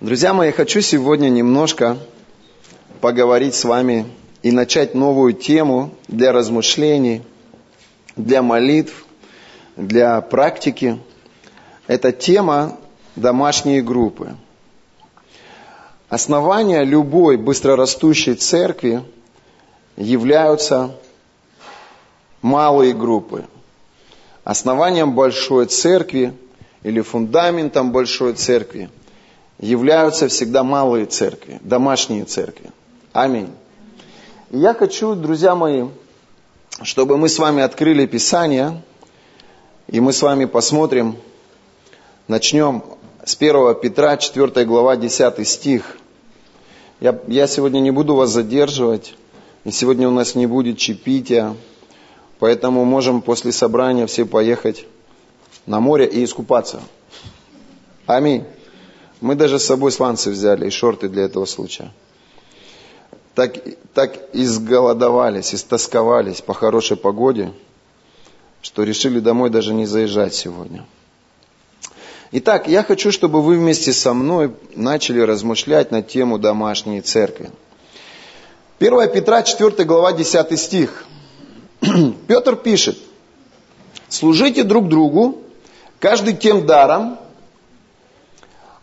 Друзья мои, хочу сегодня немножко поговорить с вами и начать новую тему для размышлений, для молитв, для практики. Это тема домашние группы. Основания любой быстрорастущей церкви являются малые группы. Основанием большой церкви или фундаментом большой церкви являются всегда малые церкви, домашние церкви. Аминь. И я хочу, друзья мои, чтобы мы с вами открыли Писание, и мы с вами посмотрим, начнем с 1 Петра, 4 глава, 10 стих. Я, я сегодня не буду вас задерживать, и сегодня у нас не будет чипития, поэтому можем после собрания все поехать на море и искупаться. Аминь. Мы даже с собой сланцы взяли и шорты для этого случая. Так, так изголодовались, истосковались по хорошей погоде, что решили домой даже не заезжать сегодня. Итак, я хочу, чтобы вы вместе со мной начали размышлять на тему домашней церкви. 1 Петра, 4 глава, 10 стих. Петр пишет, «Служите друг другу, каждый тем даром,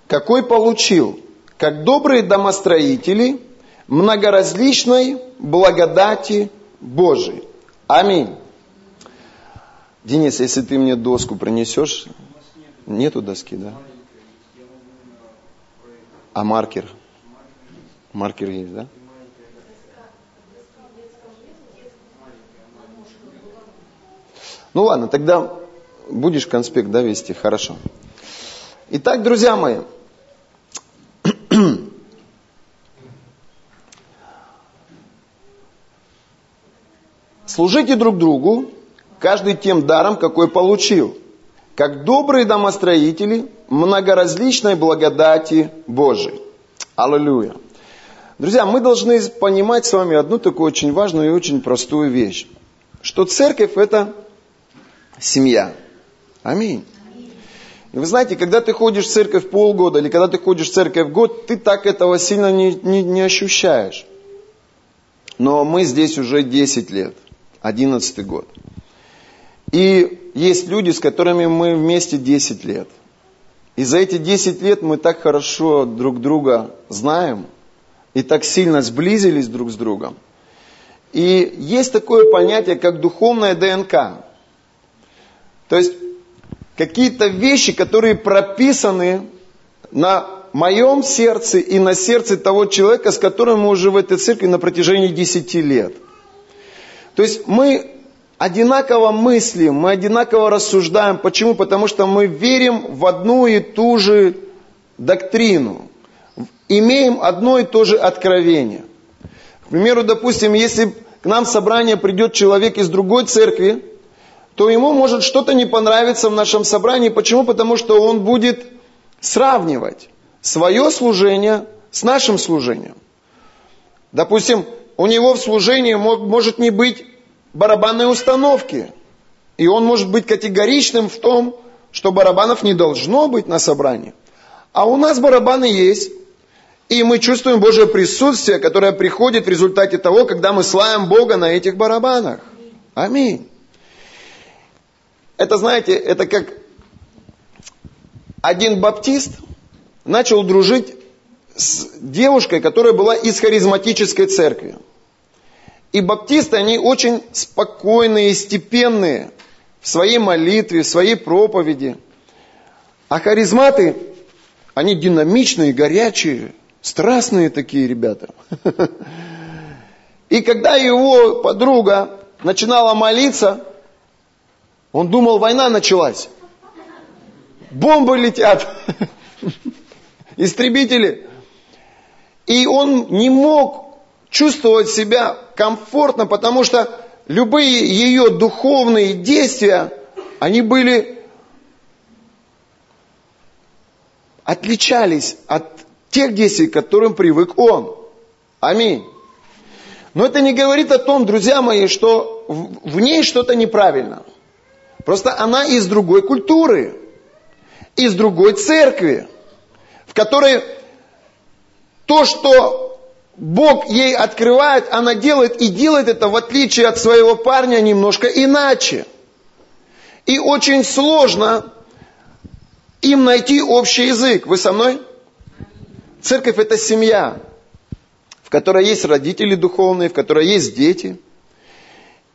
какой получил, как добрые домостроители многоразличной благодати Божией». Аминь. Денис, если ты мне доску принесешь, нету доски, да? А маркер? Маркер есть, да? Ну ладно, тогда будешь конспект да, вести, хорошо. Итак, друзья мои, служите друг другу, каждый тем даром, какой получил, как добрые домостроители многоразличной благодати Божией. Аллилуйя. Друзья, мы должны понимать с вами одну такую очень важную и очень простую вещь, что церковь это семья. Аминь. Вы знаете, когда ты ходишь в церковь полгода или когда ты ходишь в церковь год, ты так этого сильно не, не, не ощущаешь. Но мы здесь уже 10 лет, 11 год. И есть люди, с которыми мы вместе 10 лет. И за эти 10 лет мы так хорошо друг друга знаем и так сильно сблизились друг с другом. И есть такое понятие, как духовная ДНК. То есть какие-то вещи, которые прописаны на моем сердце и на сердце того человека, с которым мы уже в этой церкви на протяжении 10 лет. То есть мы одинаково мыслим, мы одинаково рассуждаем. Почему? Потому что мы верим в одну и ту же доктрину, имеем одно и то же откровение. К примеру, допустим, если к нам в собрание придет человек из другой церкви, то ему может что-то не понравиться в нашем собрании. Почему? Потому что он будет сравнивать свое служение с нашим служением. Допустим, у него в служении может не быть барабанной установки. И он может быть категоричным в том, что барабанов не должно быть на собрании. А у нас барабаны есть. И мы чувствуем Божье присутствие, которое приходит в результате того, когда мы славим Бога на этих барабанах. Аминь. Это, знаете, это как один баптист начал дружить с девушкой, которая была из харизматической церкви. И баптисты, они очень спокойные, степенные в своей молитве, в своей проповеди. А харизматы, они динамичные, горячие, страстные такие ребята. И когда его подруга начинала молиться, он думал, война началась. Бомбы летят. Истребители. И он не мог чувствовать себя комфортно, потому что любые ее духовные действия, они были, отличались от тех действий, к которым привык он. Аминь. Но это не говорит о том, друзья мои, что в ней что-то неправильно – Просто она из другой культуры, из другой церкви, в которой то, что Бог ей открывает, она делает и делает это в отличие от своего парня немножко иначе. И очень сложно им найти общий язык. Вы со мной? Церковь это семья, в которой есть родители духовные, в которой есть дети.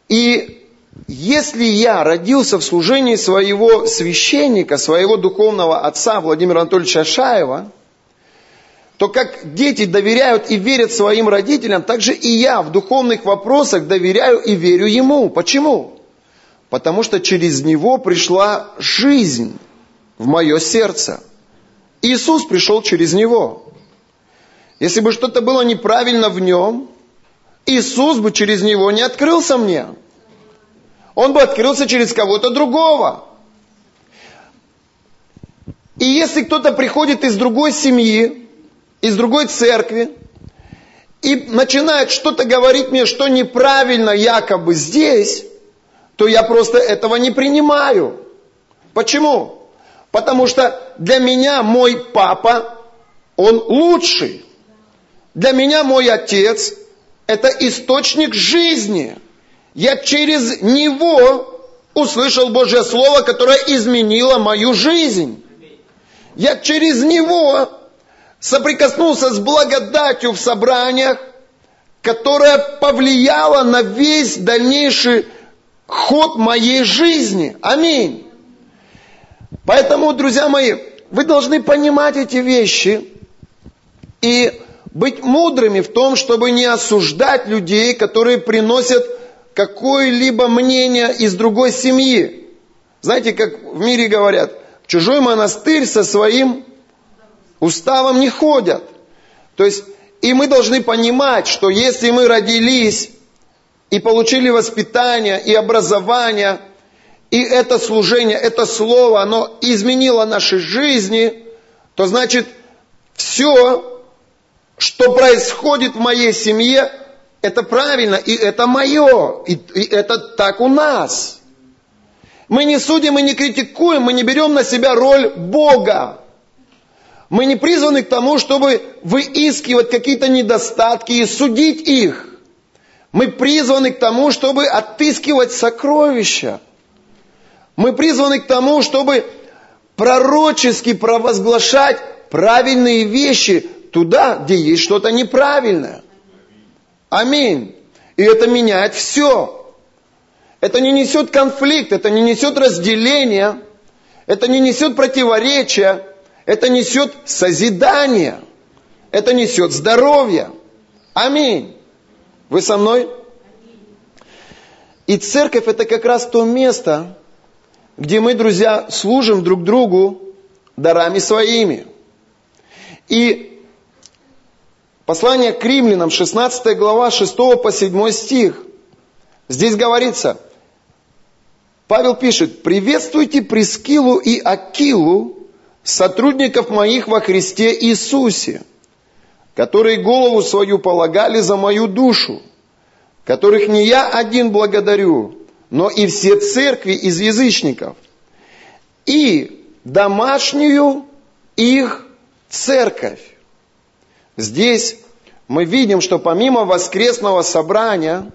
И если я родился в служении своего священника, своего духовного отца Владимира Анатольевича Шаева, то как дети доверяют и верят своим родителям, так же и я в духовных вопросах доверяю и верю ему. Почему? Потому что через него пришла жизнь в мое сердце. Иисус пришел через него. Если бы что-то было неправильно в нем, Иисус бы через него не открылся мне. Он бы открылся через кого-то другого. И если кто-то приходит из другой семьи, из другой церкви, и начинает что-то говорить мне, что неправильно якобы здесь, то я просто этого не принимаю. Почему? Потому что для меня мой папа, он лучший. Для меня мой отец – это источник жизни. Я через него услышал Божье Слово, которое изменило мою жизнь. Я через него соприкоснулся с благодатью в собраниях, которая повлияла на весь дальнейший ход моей жизни. Аминь. Поэтому, друзья мои, вы должны понимать эти вещи и быть мудрыми в том, чтобы не осуждать людей, которые приносят какое-либо мнение из другой семьи. Знаете, как в мире говорят, чужой монастырь со своим уставом не ходят. То есть, и мы должны понимать, что если мы родились и получили воспитание и образование – и это служение, это слово, оно изменило наши жизни, то значит все, что происходит в моей семье, это правильно, и это мое, и, и это так у нас. Мы не судим и не критикуем, мы не берем на себя роль Бога. Мы не призваны к тому, чтобы выискивать какие-то недостатки и судить их. Мы призваны к тому, чтобы отыскивать сокровища. Мы призваны к тому, чтобы пророчески провозглашать правильные вещи туда, где есть что-то неправильное. Аминь. И это меняет все. Это не несет конфликт, это не несет разделения, это не несет противоречия, это несет созидание, это несет здоровье. Аминь. Вы со мной? И церковь это как раз то место, где мы, друзья, служим друг другу дарами своими. И послание к римлянам, 16 глава, 6 по 7 стих, здесь говорится, Павел пишет, «Приветствуйте Прескилу и Акилу, сотрудников моих во Христе Иисусе, которые голову свою полагали за мою душу, которых не я один благодарю, но и все церкви из язычников, и домашнюю их церковь. Здесь мы видим, что помимо воскресного собрания,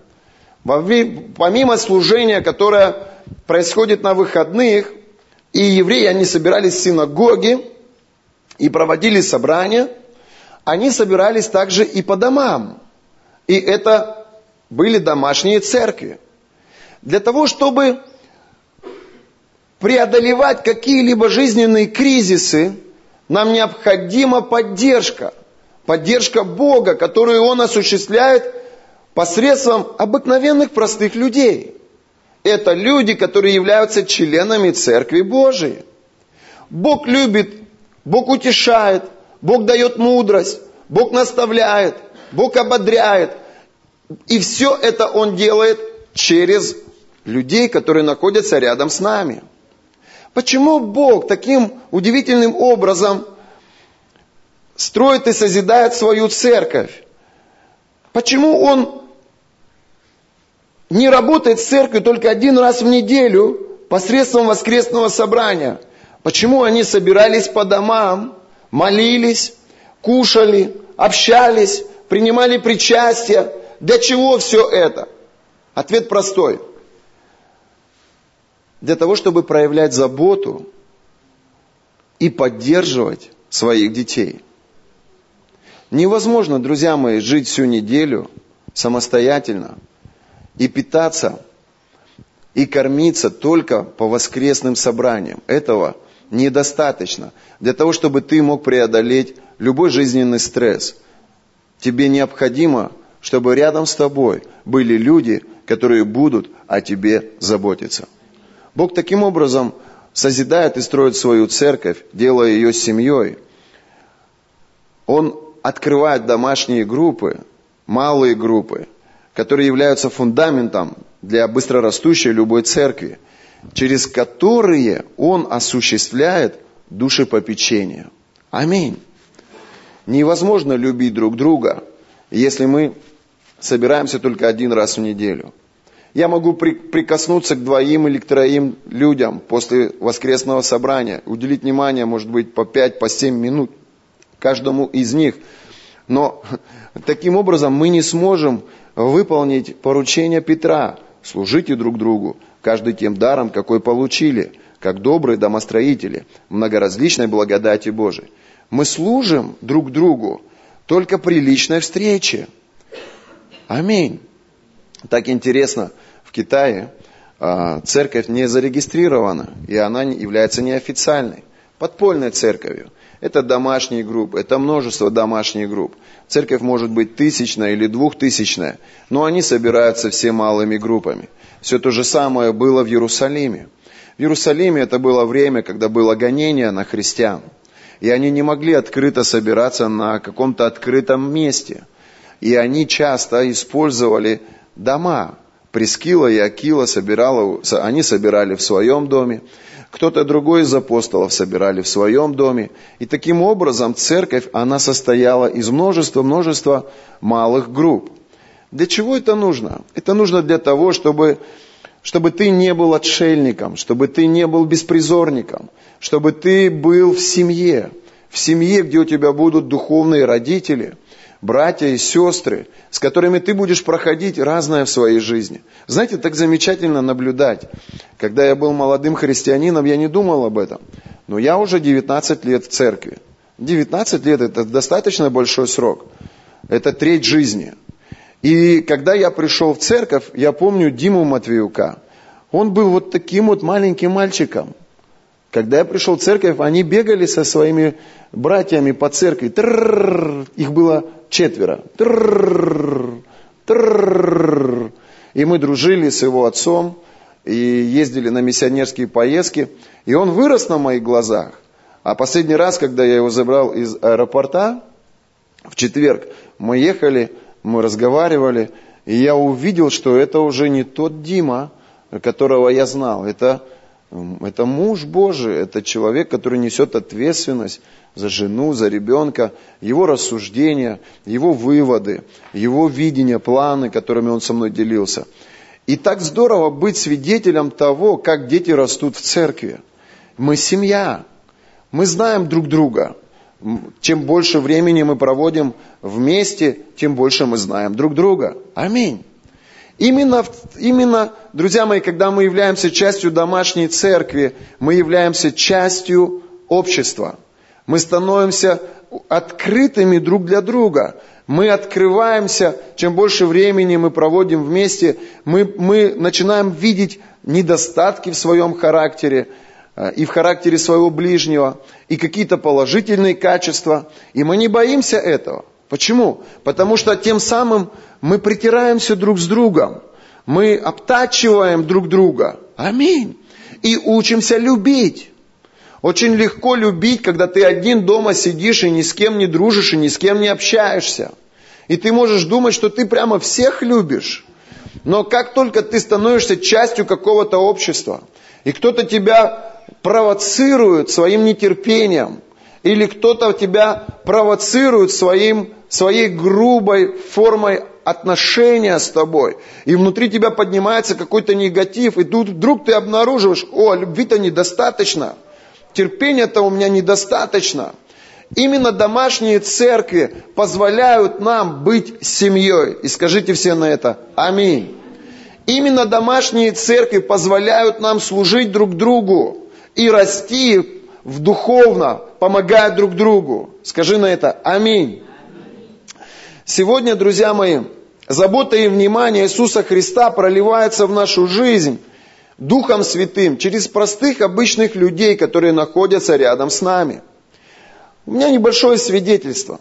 помимо служения, которое происходит на выходных, и евреи, они собирались в синагоге и проводили собрания, они собирались также и по домам. И это были домашние церкви. Для того, чтобы преодолевать какие-либо жизненные кризисы, нам необходима поддержка. Поддержка Бога, которую Он осуществляет посредством обыкновенных простых людей. Это люди, которые являются членами Церкви Божией. Бог любит, Бог утешает, Бог дает мудрость, Бог наставляет, Бог ободряет. И все это Он делает через людей, которые находятся рядом с нами. Почему Бог таким удивительным образом строит и созидает свою церковь? Почему Он не работает с церковью только один раз в неделю посредством воскресного собрания? Почему они собирались по домам, молились, кушали, общались, принимали причастие. Для чего все это? Ответ простой. Для того, чтобы проявлять заботу и поддерживать своих детей. Невозможно, друзья мои, жить всю неделю самостоятельно и питаться и кормиться только по воскресным собраниям. Этого недостаточно. Для того, чтобы ты мог преодолеть любой жизненный стресс, тебе необходимо, чтобы рядом с тобой были люди, которые будут о тебе заботиться. Бог таким образом созидает и строит свою церковь, делая ее семьей. Он открывает домашние группы, малые группы, которые являются фундаментом для быстрорастущей любой церкви, через которые Он осуществляет душепопечение. Аминь. Невозможно любить друг друга, если мы собираемся только один раз в неделю. Я могу при, прикоснуться к двоим или к троим людям после воскресного собрания, уделить внимание, может быть, по пять, по семь минут каждому из них. Но таким образом мы не сможем выполнить поручение Петра. Служите друг другу, каждый тем даром, какой получили, как добрые домостроители, многоразличной благодати Божией. Мы служим друг другу только при личной встрече. Аминь. Так интересно, в Китае а, церковь не зарегистрирована, и она является неофициальной, подпольной церковью. Это домашние группы, это множество домашних групп. Церковь может быть тысячная или двухтысячная, но они собираются все малыми группами. Все то же самое было в Иерусалиме. В Иерусалиме это было время, когда было гонение на христиан. И они не могли открыто собираться на каком-то открытом месте. И они часто использовали дома. Прескила и Акила собирала, они собирали в своем доме кто-то другой из апостолов собирали в своем доме. И таким образом церковь, она состояла из множества-множества малых групп. Для чего это нужно? Это нужно для того, чтобы, чтобы ты не был отшельником, чтобы ты не был беспризорником, чтобы ты был в семье, в семье, где у тебя будут духовные родители – братья и сестры, с которыми ты будешь проходить разное в своей жизни. Знаете, так замечательно наблюдать. Когда я был молодым христианином, я не думал об этом. Но я уже 19 лет в церкви. 19 лет это достаточно большой срок. Это треть жизни. И когда я пришел в церковь, я помню Диму Матвеюка. Он был вот таким вот маленьким мальчиком. Когда я пришел в церковь, они бегали со своими братьями по церкви. Тррррр, их было четверо. Тррррр, тррррр. И мы дружили с его отцом и ездили на миссионерские поездки. И он вырос на моих глазах. А последний раз, когда я его забрал из аэропорта, в четверг, мы ехали, мы разговаривали, и я увидел, что это уже не тот Дима, которого я знал. Это это муж Божий, это человек, который несет ответственность за жену, за ребенка, его рассуждения, его выводы, его видения, планы, которыми он со мной делился. И так здорово быть свидетелем того, как дети растут в церкви. Мы семья, мы знаем друг друга. Чем больше времени мы проводим вместе, тем больше мы знаем друг друга. Аминь. Именно, именно, друзья мои, когда мы являемся частью домашней церкви, мы являемся частью общества. Мы становимся открытыми друг для друга. Мы открываемся, чем больше времени мы проводим вместе, мы, мы начинаем видеть недостатки в своем характере э, и в характере своего ближнего, и какие-то положительные качества. И мы не боимся этого. Почему? Потому что тем самым мы притираемся друг с другом. Мы обтачиваем друг друга. Аминь. И учимся любить. Очень легко любить, когда ты один дома сидишь и ни с кем не дружишь и ни с кем не общаешься. И ты можешь думать, что ты прямо всех любишь. Но как только ты становишься частью какого-то общества, и кто-то тебя провоцирует своим нетерпением, или кто-то тебя провоцирует своим, своей грубой формой отношения с тобой, и внутри тебя поднимается какой-то негатив, и тут вдруг ты обнаруживаешь, о, любви-то недостаточно, терпения-то у меня недостаточно. именно домашние церкви позволяют нам быть семьей. И скажите все на это «Аминь». Именно домашние церкви позволяют нам служить друг другу и расти в духовно, помогая друг другу. Скажи на это «Аминь». Сегодня, друзья мои, забота и внимание Иисуса Христа проливается в нашу жизнь Духом Святым через простых обычных людей, которые находятся рядом с нами. У меня небольшое свидетельство.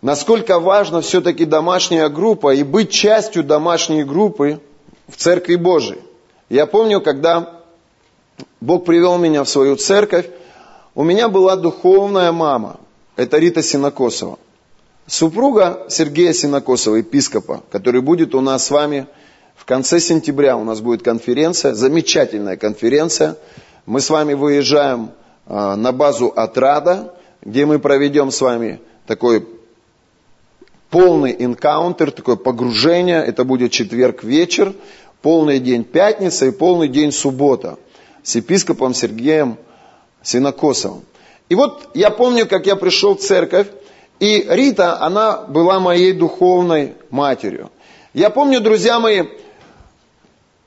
Насколько важна все-таки домашняя группа и быть частью домашней группы в Церкви Божией. Я помню, когда Бог привел меня в свою церковь, у меня была духовная мама. Это Рита Синокосова. Супруга Сергея Синокосова, епископа, который будет у нас с вами в конце сентября. У нас будет конференция, замечательная конференция. Мы с вами выезжаем а, на базу Отрада, где мы проведем с вами такой полный энкаунтер, такое погружение. Это будет четверг вечер, полный день пятница и полный день суббота с епископом Сергеем Синокосовым. И вот я помню, как я пришел в церковь, и Рита, она была моей духовной матерью. Я помню, друзья мои,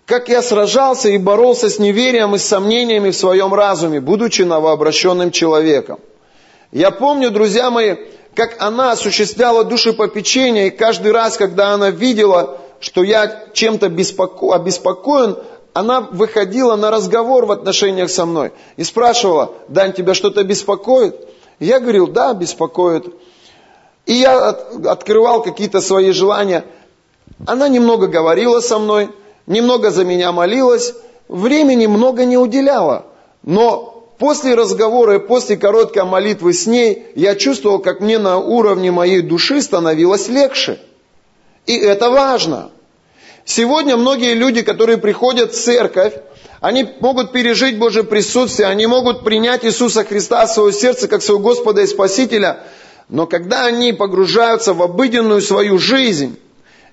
как я сражался и боролся с неверием и с сомнениями в своем разуме, будучи новообращенным человеком. Я помню, друзья мои, как она осуществляла душепопечение, и каждый раз, когда она видела, что я чем-то беспоко... обеспокоен, она выходила на разговор в отношениях со мной и спрашивала, Дань, тебя что-то беспокоит? Я говорил, да, беспокоит. И я от, открывал какие-то свои желания. Она немного говорила со мной, немного за меня молилась, времени много не уделяла. Но после разговора и после короткой молитвы с ней, я чувствовал, как мне на уровне моей души становилось легче. И это важно. Сегодня многие люди, которые приходят в церковь, они могут пережить Божье присутствие, они могут принять Иисуса Христа в свое сердце как своего Господа и Спасителя – но когда они погружаются в обыденную свою жизнь,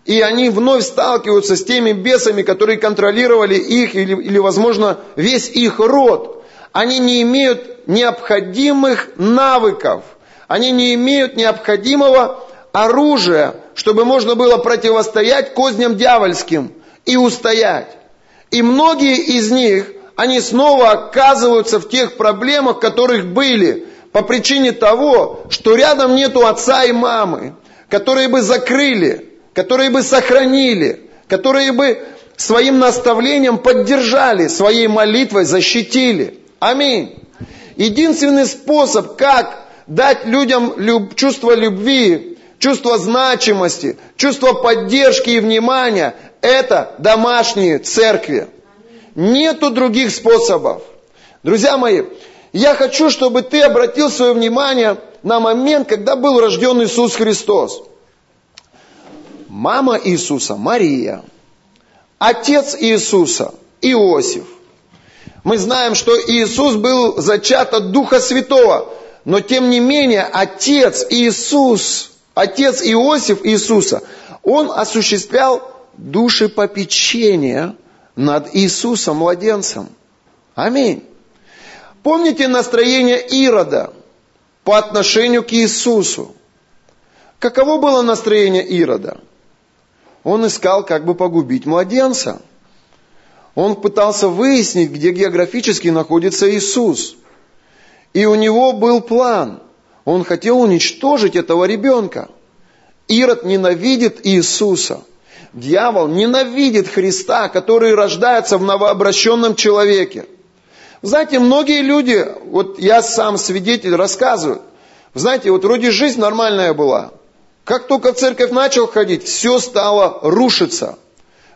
и они вновь сталкиваются с теми бесами, которые контролировали их или, или возможно, весь их род, они не имеют необходимых навыков, они не имеют необходимого оружия, чтобы можно было противостоять козням дьявольским и устоять. И многие из них, они снова оказываются в тех проблемах, которых были, по причине того, что рядом нету отца и мамы, которые бы закрыли, которые бы сохранили, которые бы своим наставлением поддержали, своей молитвой защитили. Аминь. Единственный способ, как дать людям люб, чувство любви, чувство значимости, чувство поддержки и внимания, это домашние церкви. Нету других способов. Друзья мои, я хочу, чтобы ты обратил свое внимание на момент, когда был рожден Иисус Христос. Мама Иисуса Мария, отец Иисуса Иосиф. Мы знаем, что Иисус был зачат от Духа Святого, но тем не менее отец Иисус, отец Иосиф Иисуса, он осуществлял душепопечение над Иисусом, младенцем. Аминь. Помните настроение Ирода по отношению к Иисусу? Каково было настроение Ирода? Он искал как бы погубить младенца. Он пытался выяснить, где географически находится Иисус. И у него был план. Он хотел уничтожить этого ребенка. Ирод ненавидит Иисуса. Дьявол ненавидит Христа, который рождается в новообращенном человеке. Знаете, многие люди, вот я сам свидетель, рассказываю, знаете, вот вроде жизнь нормальная была. Как только в церковь начал ходить, все стало рушиться.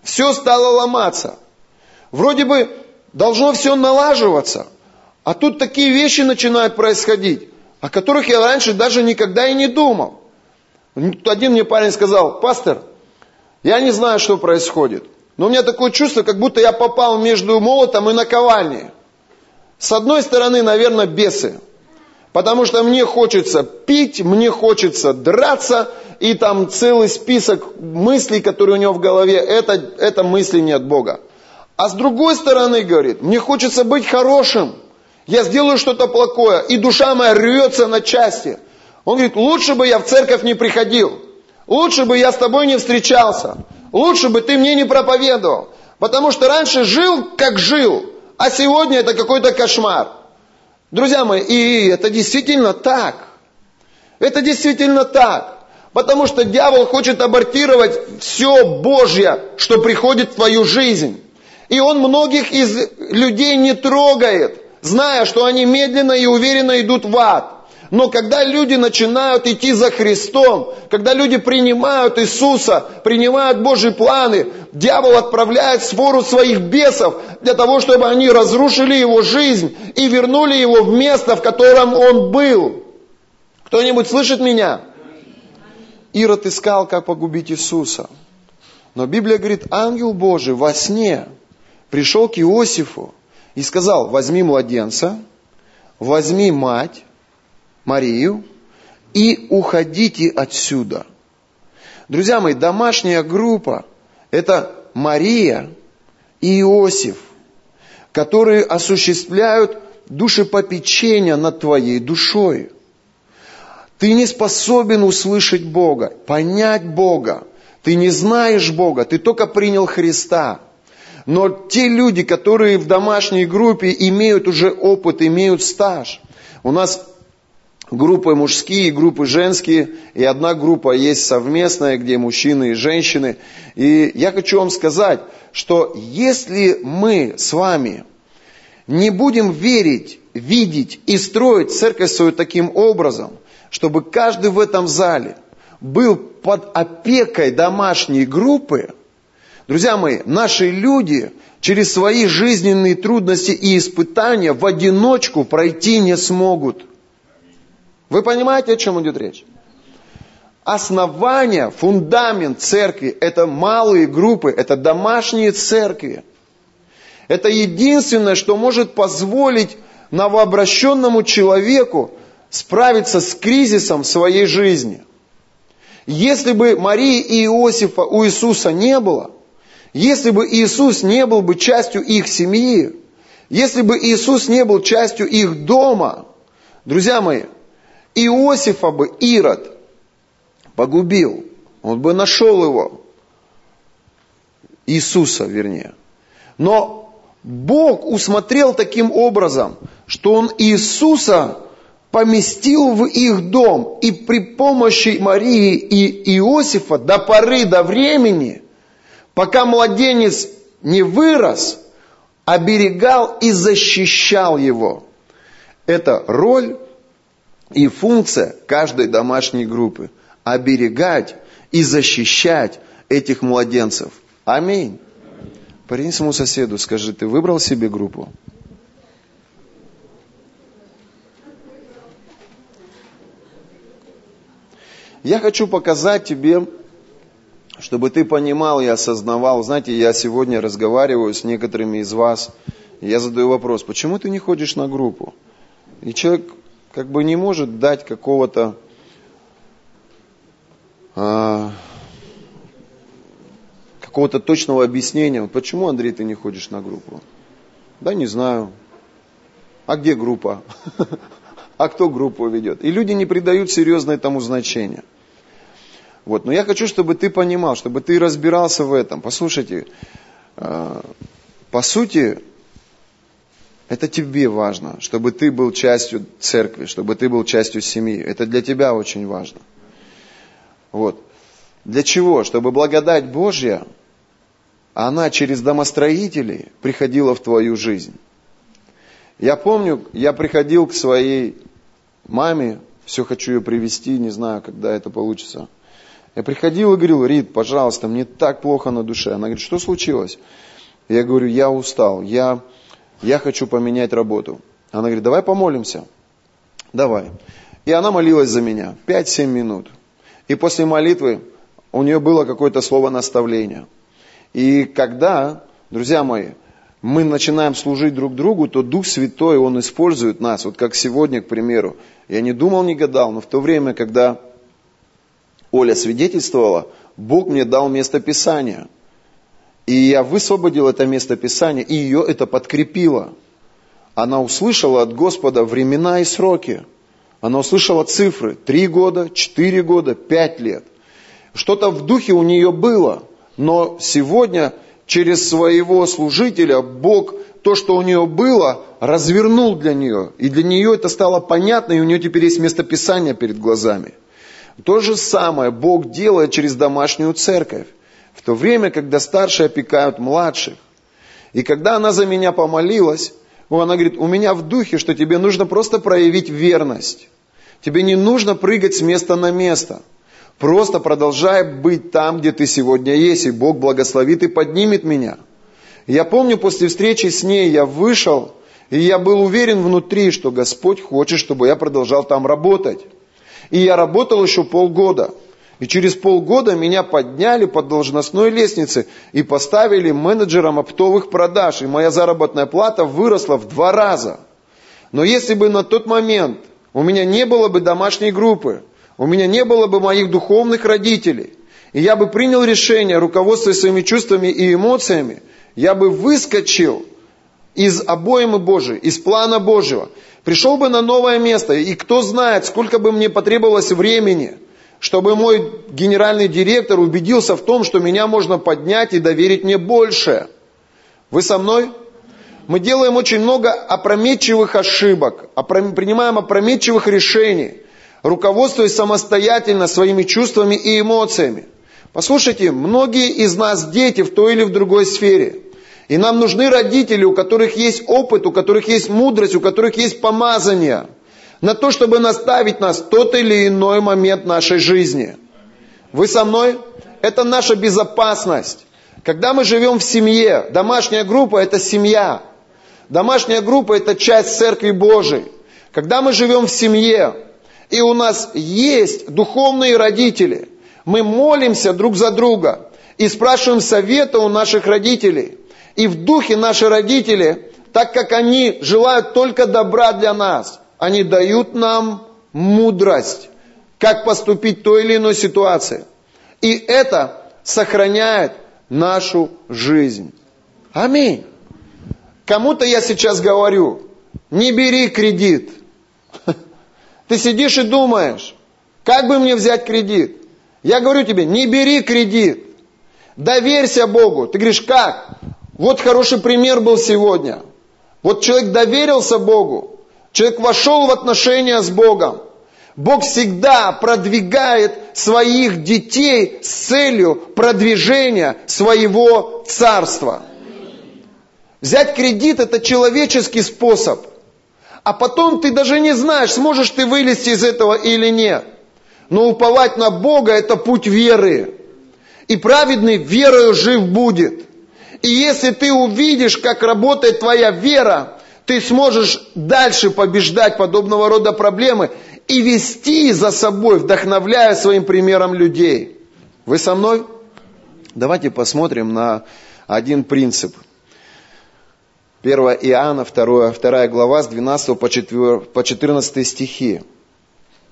Все стало ломаться. Вроде бы должно все налаживаться. А тут такие вещи начинают происходить, о которых я раньше даже никогда и не думал. Один мне парень сказал, пастор, я не знаю, что происходит, но у меня такое чувство, как будто я попал между молотом и наковальней. С одной стороны, наверное, бесы. Потому что мне хочется пить, мне хочется драться, и там целый список мыслей, которые у него в голове, это, это мысли не от Бога. А с другой стороны, говорит, мне хочется быть хорошим. Я сделаю что-то плохое, и душа моя рвется на части. Он говорит, лучше бы я в церковь не приходил, лучше бы я с тобой не встречался, лучше бы ты мне не проповедовал, потому что раньше жил, как жил, а сегодня это какой-то кошмар. Друзья мои, и это действительно так. Это действительно так. Потому что дьявол хочет абортировать все Божье, что приходит в твою жизнь. И он многих из людей не трогает, зная, что они медленно и уверенно идут в ад. Но когда люди начинают идти за Христом, когда люди принимают Иисуса, принимают Божьи планы, дьявол отправляет свору своих бесов для того, чтобы они разрушили его жизнь и вернули его в место, в котором он был. Кто-нибудь слышит меня? Ирод искал, как погубить Иисуса. Но Библия говорит, ангел Божий во сне пришел к Иосифу и сказал, возьми младенца, возьми мать, Марию, и уходите отсюда. Друзья мои, домашняя группа – это Мария и Иосиф, которые осуществляют душепопечение над твоей душой. Ты не способен услышать Бога, понять Бога. Ты не знаешь Бога, ты только принял Христа. Но те люди, которые в домашней группе имеют уже опыт, имеют стаж. У нас группы мужские, группы женские, и одна группа есть совместная, где мужчины и женщины. И я хочу вам сказать, что если мы с вами не будем верить, видеть и строить церковь свою таким образом, чтобы каждый в этом зале был под опекой домашней группы, друзья мои, наши люди через свои жизненные трудности и испытания в одиночку пройти не смогут. Вы понимаете, о чем идет речь? Основание, фундамент церкви – это малые группы, это домашние церкви. Это единственное, что может позволить новообращенному человеку справиться с кризисом своей жизни. Если бы Марии и Иосифа у Иисуса не было, если бы Иисус не был бы частью их семьи, если бы Иисус не был частью их дома, друзья мои, Иосифа бы Ирод погубил, он бы нашел его, Иисуса вернее. Но Бог усмотрел таким образом, что Он Иисуса поместил в их дом и при помощи Марии и Иосифа до поры до времени, пока младенец не вырос, оберегал и защищал его. Это роль и функция каждой домашней группы. Оберегать и защищать этих младенцев. Аминь. Парень своему соседу, скажи, ты выбрал себе группу? Я хочу показать тебе, чтобы ты понимал и осознавал. Знаете, я сегодня разговариваю с некоторыми из вас, и я задаю вопрос, почему ты не ходишь на группу? И человек как бы не может дать какого-то а, какого-то точного объяснения. Почему, Андрей, ты не ходишь на группу? Да не знаю. А где группа? А кто группу ведет? И люди не придают серьезно этому значения. Вот. Но я хочу, чтобы ты понимал, чтобы ты разбирался в этом. Послушайте, э, по сути, это тебе важно, чтобы ты был частью церкви, чтобы ты был частью семьи. Это для тебя очень важно. Вот. Для чего? Чтобы благодать Божья, она через домостроителей приходила в твою жизнь. Я помню, я приходил к своей маме, все хочу ее привести, не знаю, когда это получится – я приходил и говорил, Рит, пожалуйста, мне так плохо на душе. Она говорит, что случилось? Я говорю, я устал, я, я хочу поменять работу. Она говорит, давай помолимся. Давай. И она молилась за меня 5-7 минут. И после молитвы у нее было какое-то слово наставления. И когда, друзья мои, мы начинаем служить друг другу, то Дух Святой, Он использует нас. Вот как сегодня, к примеру. Я не думал, не гадал, но в то время, когда Оля свидетельствовала, Бог мне дал место Писания. И я высвободил это место Писания, и ее это подкрепило. она услышала от Господа времена и сроки. Она услышала цифры. Три года, четыре года, пять лет. Что-то в духе у нее было. Но сегодня через своего служителя Бог то, что у нее было, развернул для нее. И для нее это стало понятно, и у нее теперь есть местописание перед глазами. То же самое Бог делает через домашнюю церковь. В то время, когда старшие опекают младших. И когда она за меня помолилась, она говорит, у меня в духе, что тебе нужно просто проявить верность. Тебе не нужно прыгать с места на место. Просто продолжай быть там, где ты сегодня есть, и Бог благословит и поднимет меня. Я помню, после встречи с ней я вышел, и я был уверен внутри, что Господь хочет, чтобы я продолжал там работать. И я работал еще полгода. И через полгода меня подняли по должностной лестнице и поставили менеджером оптовых продаж. И моя заработная плата выросла в два раза. Но если бы на тот момент у меня не было бы домашней группы, у меня не было бы моих духовных родителей, и я бы принял решение, руководствуясь своими чувствами и эмоциями, я бы выскочил из обоймы Божией, из плана Божьего, пришел бы на новое место, и кто знает, сколько бы мне потребовалось времени, чтобы мой генеральный директор убедился в том, что меня можно поднять и доверить мне больше. Вы со мной? Мы делаем очень много опрометчивых ошибок, принимаем опрометчивых решений, руководствуясь самостоятельно своими чувствами и эмоциями. Послушайте, многие из нас дети в той или в другой сфере. И нам нужны родители, у которых есть опыт, у которых есть мудрость, у которых есть помазание на то, чтобы наставить нас в тот или иной момент нашей жизни. Вы со мной? Это наша безопасность. Когда мы живем в семье, домашняя группа – это семья. Домашняя группа – это часть Церкви Божией. Когда мы живем в семье, и у нас есть духовные родители, мы молимся друг за друга и спрашиваем совета у наших родителей – и в духе наши родители, так как они желают только добра для нас, они дают нам мудрость, как поступить в той или иной ситуации. И это сохраняет нашу жизнь. Аминь. Кому-то я сейчас говорю, не бери кредит. Ты сидишь и думаешь, как бы мне взять кредит? Я говорю тебе, не бери кредит. Доверься Богу. Ты говоришь, как? Вот хороший пример был сегодня. Вот человек доверился Богу, человек вошел в отношения с Богом. Бог всегда продвигает своих детей с целью продвижения своего царства. Взять кредит – это человеческий способ. А потом ты даже не знаешь, сможешь ты вылезти из этого или нет. Но уповать на Бога – это путь веры. И праведный верою жив будет – и если ты увидишь, как работает твоя вера, ты сможешь дальше побеждать подобного рода проблемы и вести за собой, вдохновляя своим примером людей. Вы со мной? Давайте посмотрим на один принцип. 1 Иоанна, 2, 2 глава, с 12 по 14 стихи.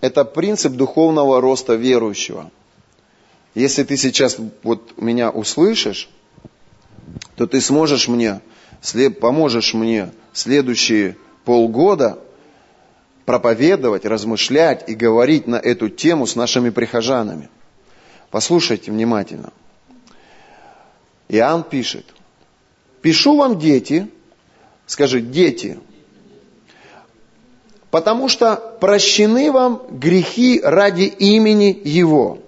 Это принцип духовного роста верующего. Если ты сейчас вот меня услышишь, то ты сможешь мне, поможешь мне следующие полгода проповедовать, размышлять и говорить на эту тему с нашими прихожанами. Послушайте внимательно. Иоанн пишет, пишу вам, дети, скажи, дети, потому что прощены вам грехи ради имени Его.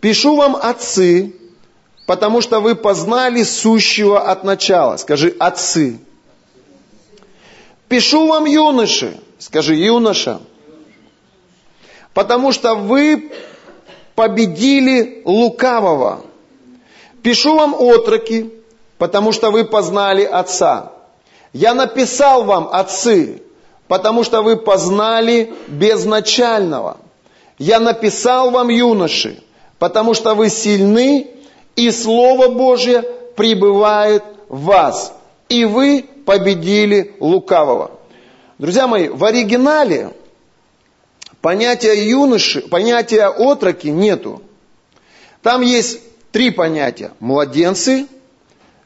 Пишу вам, отцы, потому что вы познали сущего от начала. Скажи, отцы. Пишу вам, юноши, скажи, юноша, потому что вы победили лукавого. Пишу вам, отроки, потому что вы познали Отца. Я написал вам, отцы, потому что вы познали безначального. Я написал вам, юноши, потому что вы сильны и Слово Божье пребывает в вас, и вы победили лукавого. Друзья мои, в оригинале понятия юноши, понятия отроки нету. Там есть три понятия. Младенцы,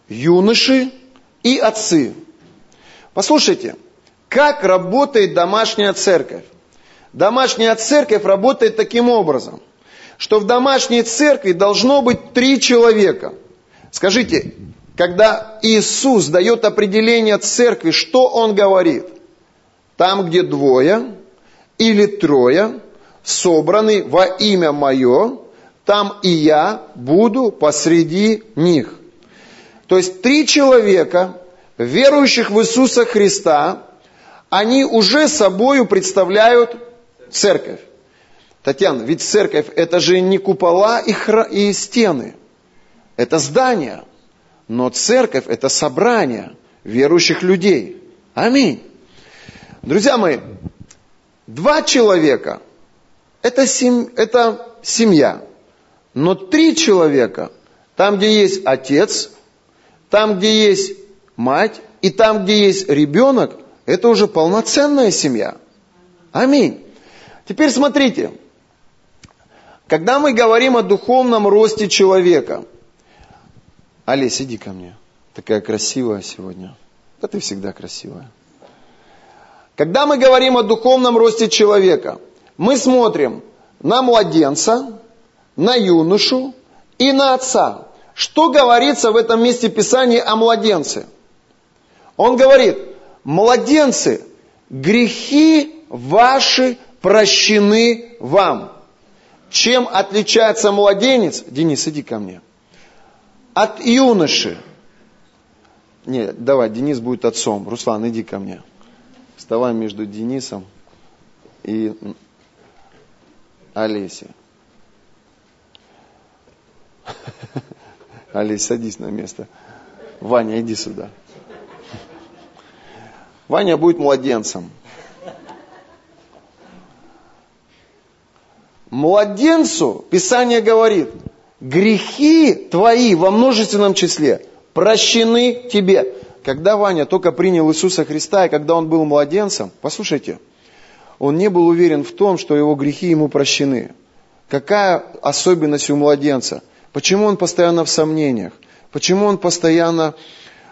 юноши и отцы. Послушайте, как работает домашняя церковь? Домашняя церковь работает таким образом, что в домашней церкви должно быть три человека. Скажите, когда Иисус дает определение церкви, что Он говорит? Там, где двое или трое собраны во имя Мое, там и я буду посреди них. То есть три человека, верующих в Иисуса Христа, они уже собою представляют церковь. Татьяна, ведь церковь это же не купола и, хра... и стены. Это здание. Но церковь это собрание верующих людей. Аминь. Друзья мои, два человека это, сем... это семья. Но три человека, там, где есть отец, там, где есть мать, и там, где есть ребенок, это уже полноценная семья. Аминь. Теперь смотрите, когда мы говорим о духовном росте человека, Олесь, иди ко мне, такая красивая сегодня. Да ты всегда красивая. Когда мы говорим о духовном росте человека, мы смотрим на младенца, на юношу и на отца. Что говорится в этом месте Писания о младенце? Он говорит, младенцы, грехи ваши прощены вам. Чем отличается младенец? Денис, иди ко мне. От юноши. Нет, давай, Денис будет отцом. Руслан, иди ко мне. Вставай между Денисом и Олесей. Олесь, садись на место. Ваня, иди сюда. Ваня будет младенцем. Младенцу Писание говорит, грехи твои во множественном числе прощены тебе. Когда Ваня только принял Иисуса Христа, и когда он был младенцем, послушайте, он не был уверен в том, что его грехи ему прощены. Какая особенность у младенца? Почему он постоянно в сомнениях? Почему он постоянно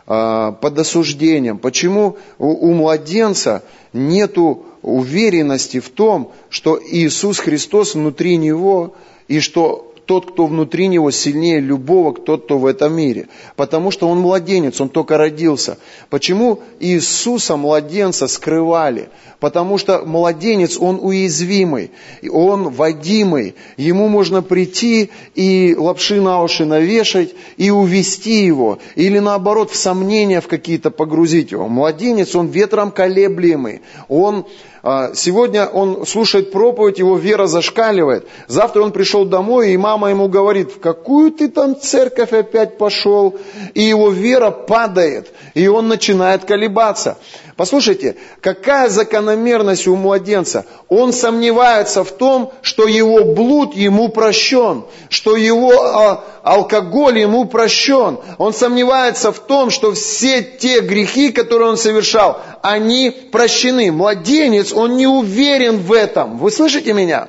э, под осуждением? Почему у, у младенца нету уверенности в том, что Иисус Христос внутри него и что тот, кто внутри него, сильнее любого, кто, кто в этом мире. Потому что он младенец, он только родился. Почему Иисуса, младенца, скрывали? Потому что младенец, он уязвимый, он водимый. Ему можно прийти и лапши на уши навешать и увести его. Или наоборот, в сомнения в какие-то погрузить его. Младенец, он ветром колеблемый. Он сегодня он слушает проповедь, его вера зашкаливает. Завтра он пришел домой, и мама ему говорит, в какую ты там церковь опять пошел? И его вера падает, и он начинает колебаться. Послушайте, какая закономерность у младенца? Он сомневается в том, что его блуд ему прощен, что его а, алкоголь ему прощен. Он сомневается в том, что все те грехи, которые он совершал, они прощены. Младенец, он не уверен в этом. Вы слышите меня?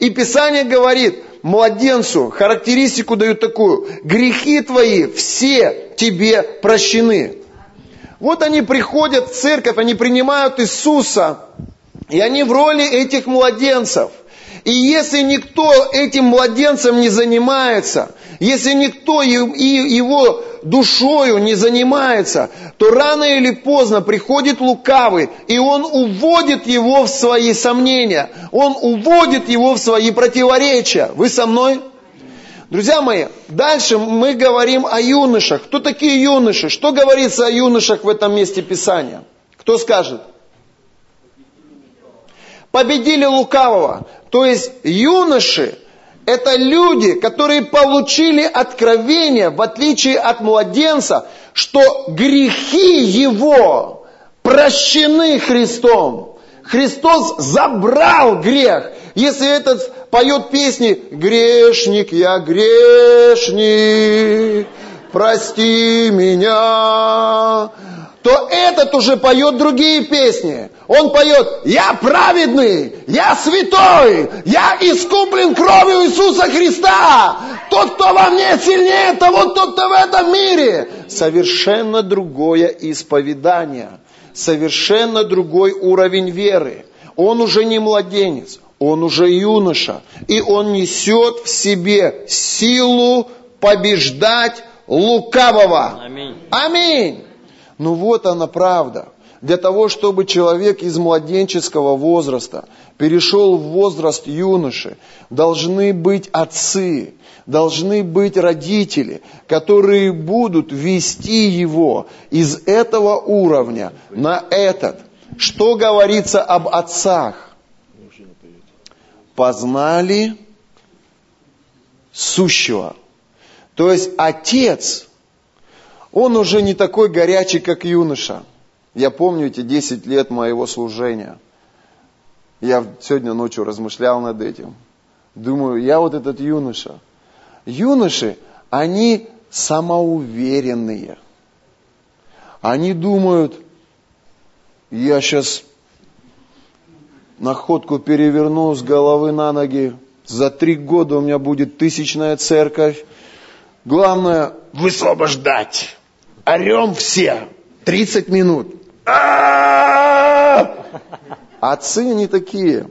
И Писание говорит, младенцу характеристику дают такую, грехи твои все тебе прощены. Вот они приходят в церковь, они принимают Иисуса, и они в роли этих младенцев. И если никто этим младенцем не занимается, если никто его душою не занимается, то рано или поздно приходит лукавый, и он уводит его в свои сомнения, он уводит его в свои противоречия. Вы со мной? Друзья мои, дальше мы говорим о юношах. Кто такие юноши? Что говорится о юношах в этом месте Писания? Кто скажет? Победили лукавого. То есть юноши – это люди, которые получили откровение, в отличие от младенца, что грехи его прощены Христом. Христос забрал грех. Если этот поет песни «Грешник, я грешник, прости меня», то этот уже поет другие песни. Он поет «Я праведный, я святой, я искуплен кровью Иисуса Христа, тот, кто во мне сильнее того, тот, кто в этом мире». Совершенно другое исповедание – совершенно другой уровень веры. Он уже не младенец, он уже юноша. И он несет в себе силу побеждать лукавого. Аминь. Аминь. Ну вот она правда. Для того, чтобы человек из младенческого возраста перешел в возраст юноши, должны быть отцы, должны быть родители, которые будут вести его из этого уровня на этот. Что говорится об отцах? Познали сущего. То есть отец, он уже не такой горячий, как юноша. Я помню эти 10 лет моего служения. Я сегодня ночью размышлял над этим. Думаю, я вот этот юноша – юноши, они самоуверенные. Они думают, я сейчас находку переверну с головы на ноги, за три года у меня будет тысячная церковь. Главное высвобождать. Орем все. 30 минут. Отцы не такие.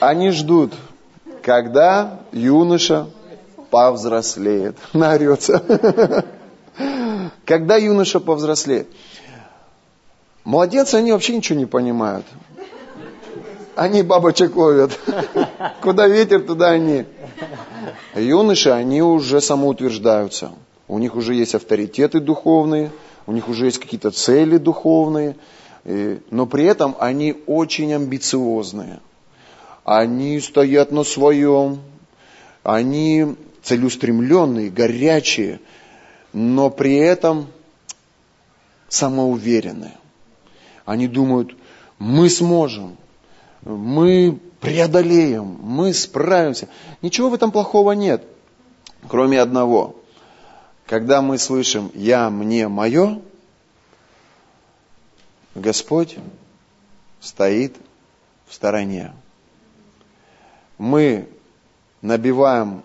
Они ждут, когда юноша повзрослеет. Наорется. Когда юноша повзрослеет. Младенцы, они вообще ничего не понимают. Они бабочек ловят. Куда ветер, туда они. Юноши, они уже самоутверждаются. У них уже есть авторитеты духовные, у них уже есть какие-то цели духовные, но при этом они очень амбициозные они стоят на своем, они целеустремленные, горячие, но при этом самоуверенные. Они думают, мы сможем, мы преодолеем, мы справимся. Ничего в этом плохого нет, кроме одного. Когда мы слышим «я, мне, мое», Господь стоит в стороне мы набиваем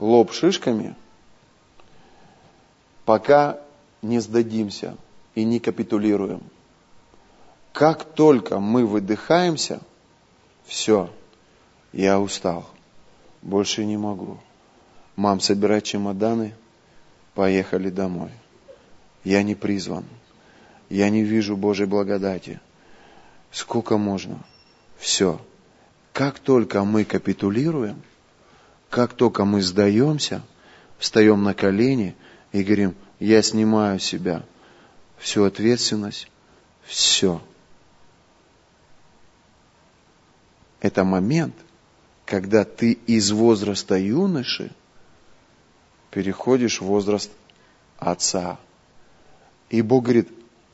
лоб шишками, пока не сдадимся и не капитулируем. Как только мы выдыхаемся, все, я устал, больше не могу. Мам, собирай чемоданы, поехали домой. Я не призван, я не вижу Божьей благодати. Сколько можно? Все, как только мы капитулируем, как только мы сдаемся, встаем на колени и говорим, я снимаю себя всю ответственность, все. Это момент, когда ты из возраста юноши переходишь в возраст отца. И Бог говорит,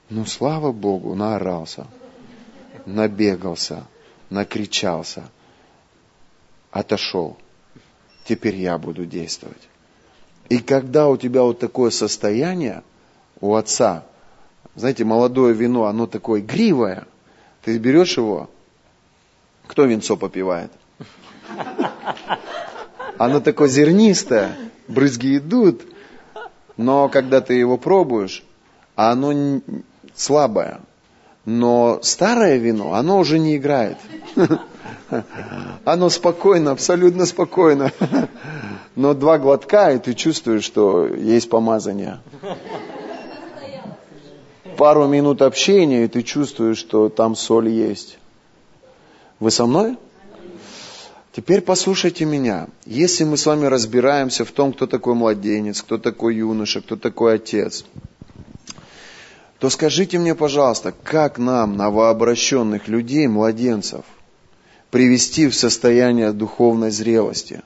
ну слава Богу, наорался, набегался – накричался, отошел. Теперь я буду действовать. И когда у тебя вот такое состояние у отца, знаете, молодое вино, оно такое гривое, ты берешь его, кто винцо попивает? Оно такое зернистое, брызги идут, но когда ты его пробуешь, оно слабое, но старое вино, оно уже не играет. Оно спокойно, абсолютно спокойно. Но два глотка, и ты чувствуешь, что есть помазание. Пару минут общения, и ты чувствуешь, что там соль есть. Вы со мной? Теперь послушайте меня. Если мы с вами разбираемся в том, кто такой младенец, кто такой юноша, кто такой отец – то скажите мне, пожалуйста, как нам, новообращенных людей, младенцев, привести в состояние духовной зрелости?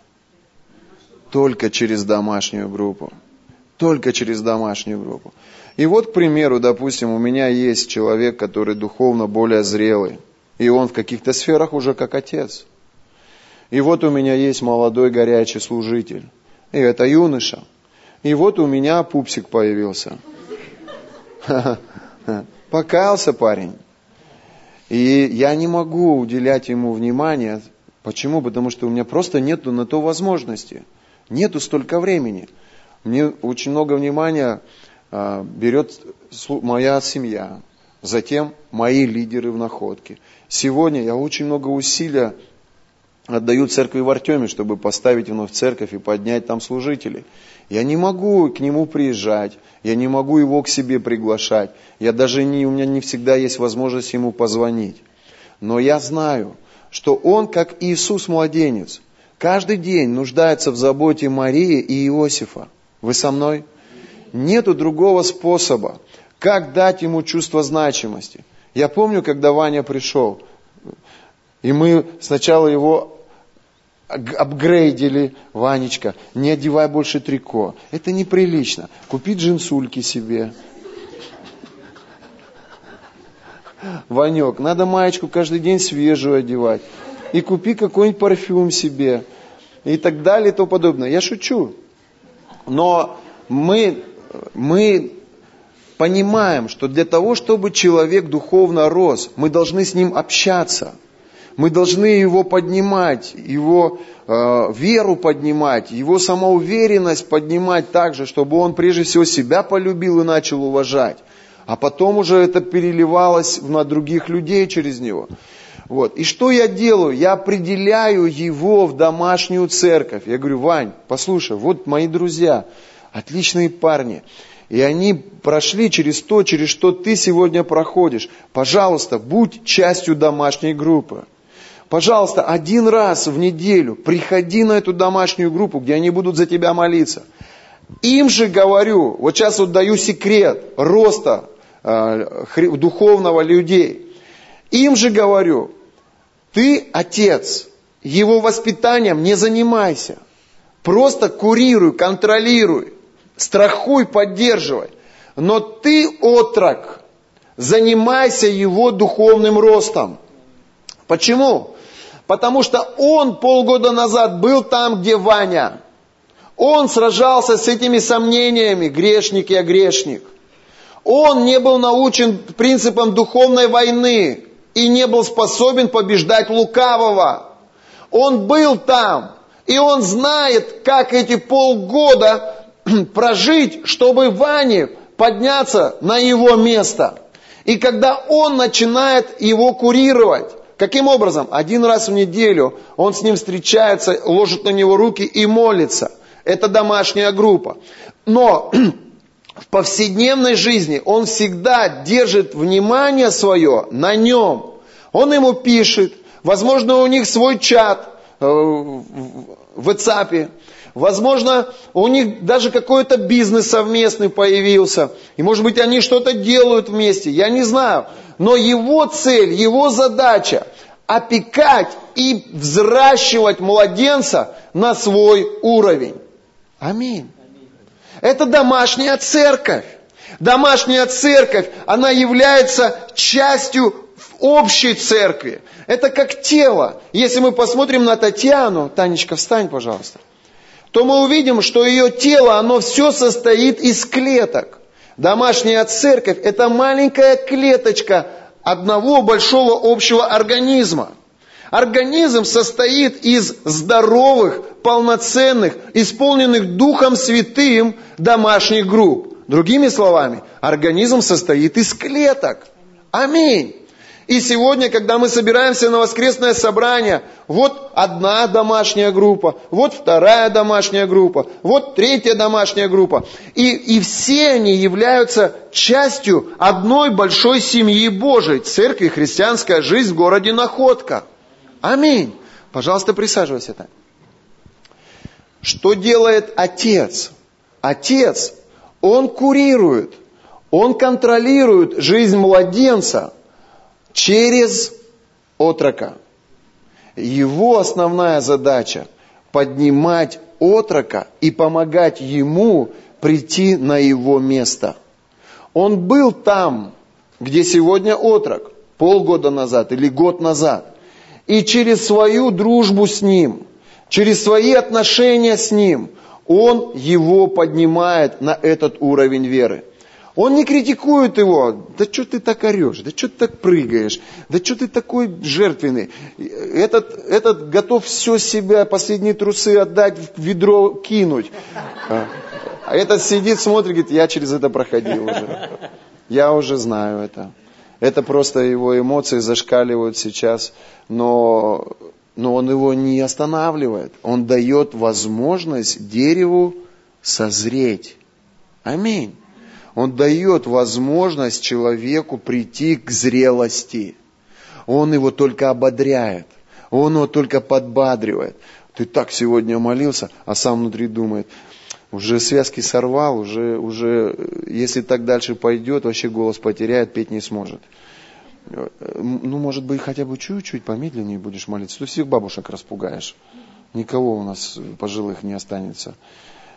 Только через домашнюю группу. Только через домашнюю группу. И вот, к примеру, допустим, у меня есть человек, который духовно более зрелый, и он в каких-то сферах уже как отец. И вот у меня есть молодой горячий служитель, и это юноша. И вот у меня пупсик появился – Покаялся парень. И я не могу уделять ему внимания. Почему? Потому что у меня просто нету на то возможности. Нету столько времени. Мне очень много внимания а, берет моя семья, затем мои лидеры в находке. Сегодня я очень много усилия отдаю церкви в Артеме, чтобы поставить вновь церковь и поднять там служителей. Я не могу к нему приезжать, я не могу его к себе приглашать, я даже не, у меня не всегда есть возможность ему позвонить. Но я знаю, что он, как Иисус младенец, каждый день нуждается в заботе Марии и Иосифа. Вы со мной? Нету другого способа, как дать ему чувство значимости. Я помню, когда Ваня пришел, и мы сначала его апгрейдили, Ванечка, не одевай больше трико. Это неприлично. Купи джинсульки себе. Ванек, надо маечку каждый день свежую одевать. И купи какой-нибудь парфюм себе. И так далее и тому подобное. Я шучу. Но мы, мы понимаем, что для того, чтобы человек духовно рос, мы должны с ним общаться – мы должны его поднимать, его э, веру поднимать, его самоуверенность поднимать также, чтобы он прежде всего себя полюбил и начал уважать. А потом уже это переливалось на других людей через него. Вот. И что я делаю? Я определяю его в домашнюю церковь. Я говорю, Вань, послушай, вот мои друзья, отличные парни. И они прошли через то, через что ты сегодня проходишь. Пожалуйста, будь частью домашней группы. Пожалуйста, один раз в неделю приходи на эту домашнюю группу, где они будут за тебя молиться. Им же говорю, вот сейчас вот даю секрет роста э, духовного людей. Им же говорю, ты отец, его воспитанием не занимайся. Просто курируй, контролируй, страхуй, поддерживай. Но ты, отрок, занимайся его духовным ростом. Почему? Потому что он полгода назад был там, где Ваня. Он сражался с этими сомнениями, грешник я грешник. Он не был научен принципам духовной войны и не был способен побеждать лукавого. Он был там, и он знает, как эти полгода прожить, чтобы Ване подняться на его место. И когда он начинает его курировать, Каким образом? Один раз в неделю он с ним встречается, ложит на него руки и молится. Это домашняя группа. Но в повседневной жизни он всегда держит внимание свое на нем. Он ему пишет, возможно, у них свой чат э, в WhatsApp, возможно, у них даже какой-то бизнес совместный появился, и может быть они что-то делают вместе, я не знаю. Но его цель, его задача опекать и взращивать младенца на свой уровень. Аминь. Это домашняя церковь. Домашняя церковь, она является частью общей церкви. Это как тело. Если мы посмотрим на Татьяну, Танечка, встань, пожалуйста, то мы увидим, что ее тело, оно все состоит из клеток. Домашняя церковь – это маленькая клеточка одного большого общего организма. Организм состоит из здоровых, полноценных, исполненных Духом Святым домашних групп. Другими словами, организм состоит из клеток. Аминь. И сегодня, когда мы собираемся на воскресное собрание, вот одна домашняя группа, вот вторая домашняя группа, вот третья домашняя группа. И, и все они являются частью одной большой семьи Божией, церкви христианская жизнь в городе Находка. Аминь. Пожалуйста, присаживайся там. Что делает отец? Отец, он курирует, он контролирует жизнь младенца – через отрока. Его основная задача – поднимать отрока и помогать ему прийти на его место. Он был там, где сегодня отрок, полгода назад или год назад. И через свою дружбу с ним, через свои отношения с ним, он его поднимает на этот уровень веры. Он не критикует его. Да что ты так орешь? Да что ты так прыгаешь? Да что ты такой жертвенный? Этот, этот готов все себя, последние трусы отдать, в ведро кинуть. А, А этот сидит, смотрит, говорит, я через это проходил уже. Я уже знаю это. Это просто его эмоции зашкаливают сейчас, но, но он его не останавливает. Он дает возможность дереву созреть. Аминь. Он дает возможность человеку прийти к зрелости. Он его только ободряет. Он его только подбадривает. Ты так сегодня молился, а сам внутри думает, уже связки сорвал, уже, уже, если так дальше пойдет, вообще голос потеряет, петь не сможет. Ну, может быть, хотя бы чуть-чуть помедленнее будешь молиться, то всех бабушек распугаешь. Никого у нас пожилых не останется.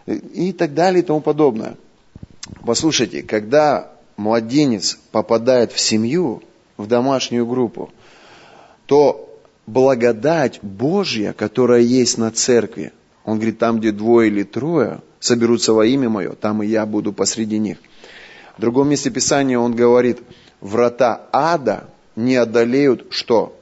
И так далее и тому подобное. Послушайте, когда младенец попадает в семью, в домашнюю группу, то благодать Божья, которая есть на церкви, он говорит, там, где двое или трое соберутся во имя мое, там и я буду посреди них. В другом месте Писания он говорит, врата ада не одолеют что?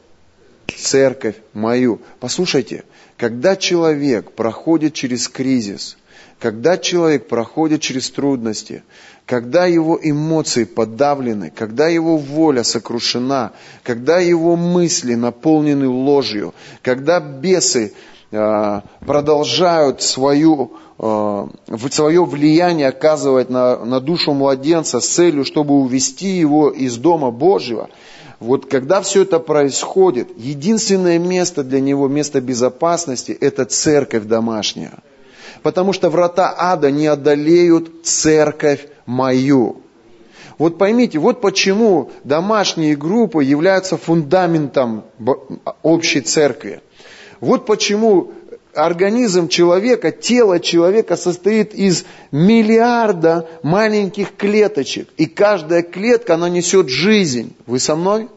Церковь мою. Послушайте, когда человек проходит через кризис, когда человек проходит через трудности, когда его эмоции подавлены, когда его воля сокрушена, когда его мысли наполнены ложью, когда бесы э, продолжают свою, э, свое влияние оказывать на, на душу младенца с целью, чтобы увести его из Дома Божьего, вот когда все это происходит, единственное место для него, место безопасности, это церковь домашняя – потому что врата ада не одолеют церковь мою. Вот поймите, вот почему домашние группы являются фундаментом общей церкви. Вот почему организм человека, тело человека состоит из миллиарда маленьких клеточек. И каждая клетка, она несет жизнь. Вы со мной?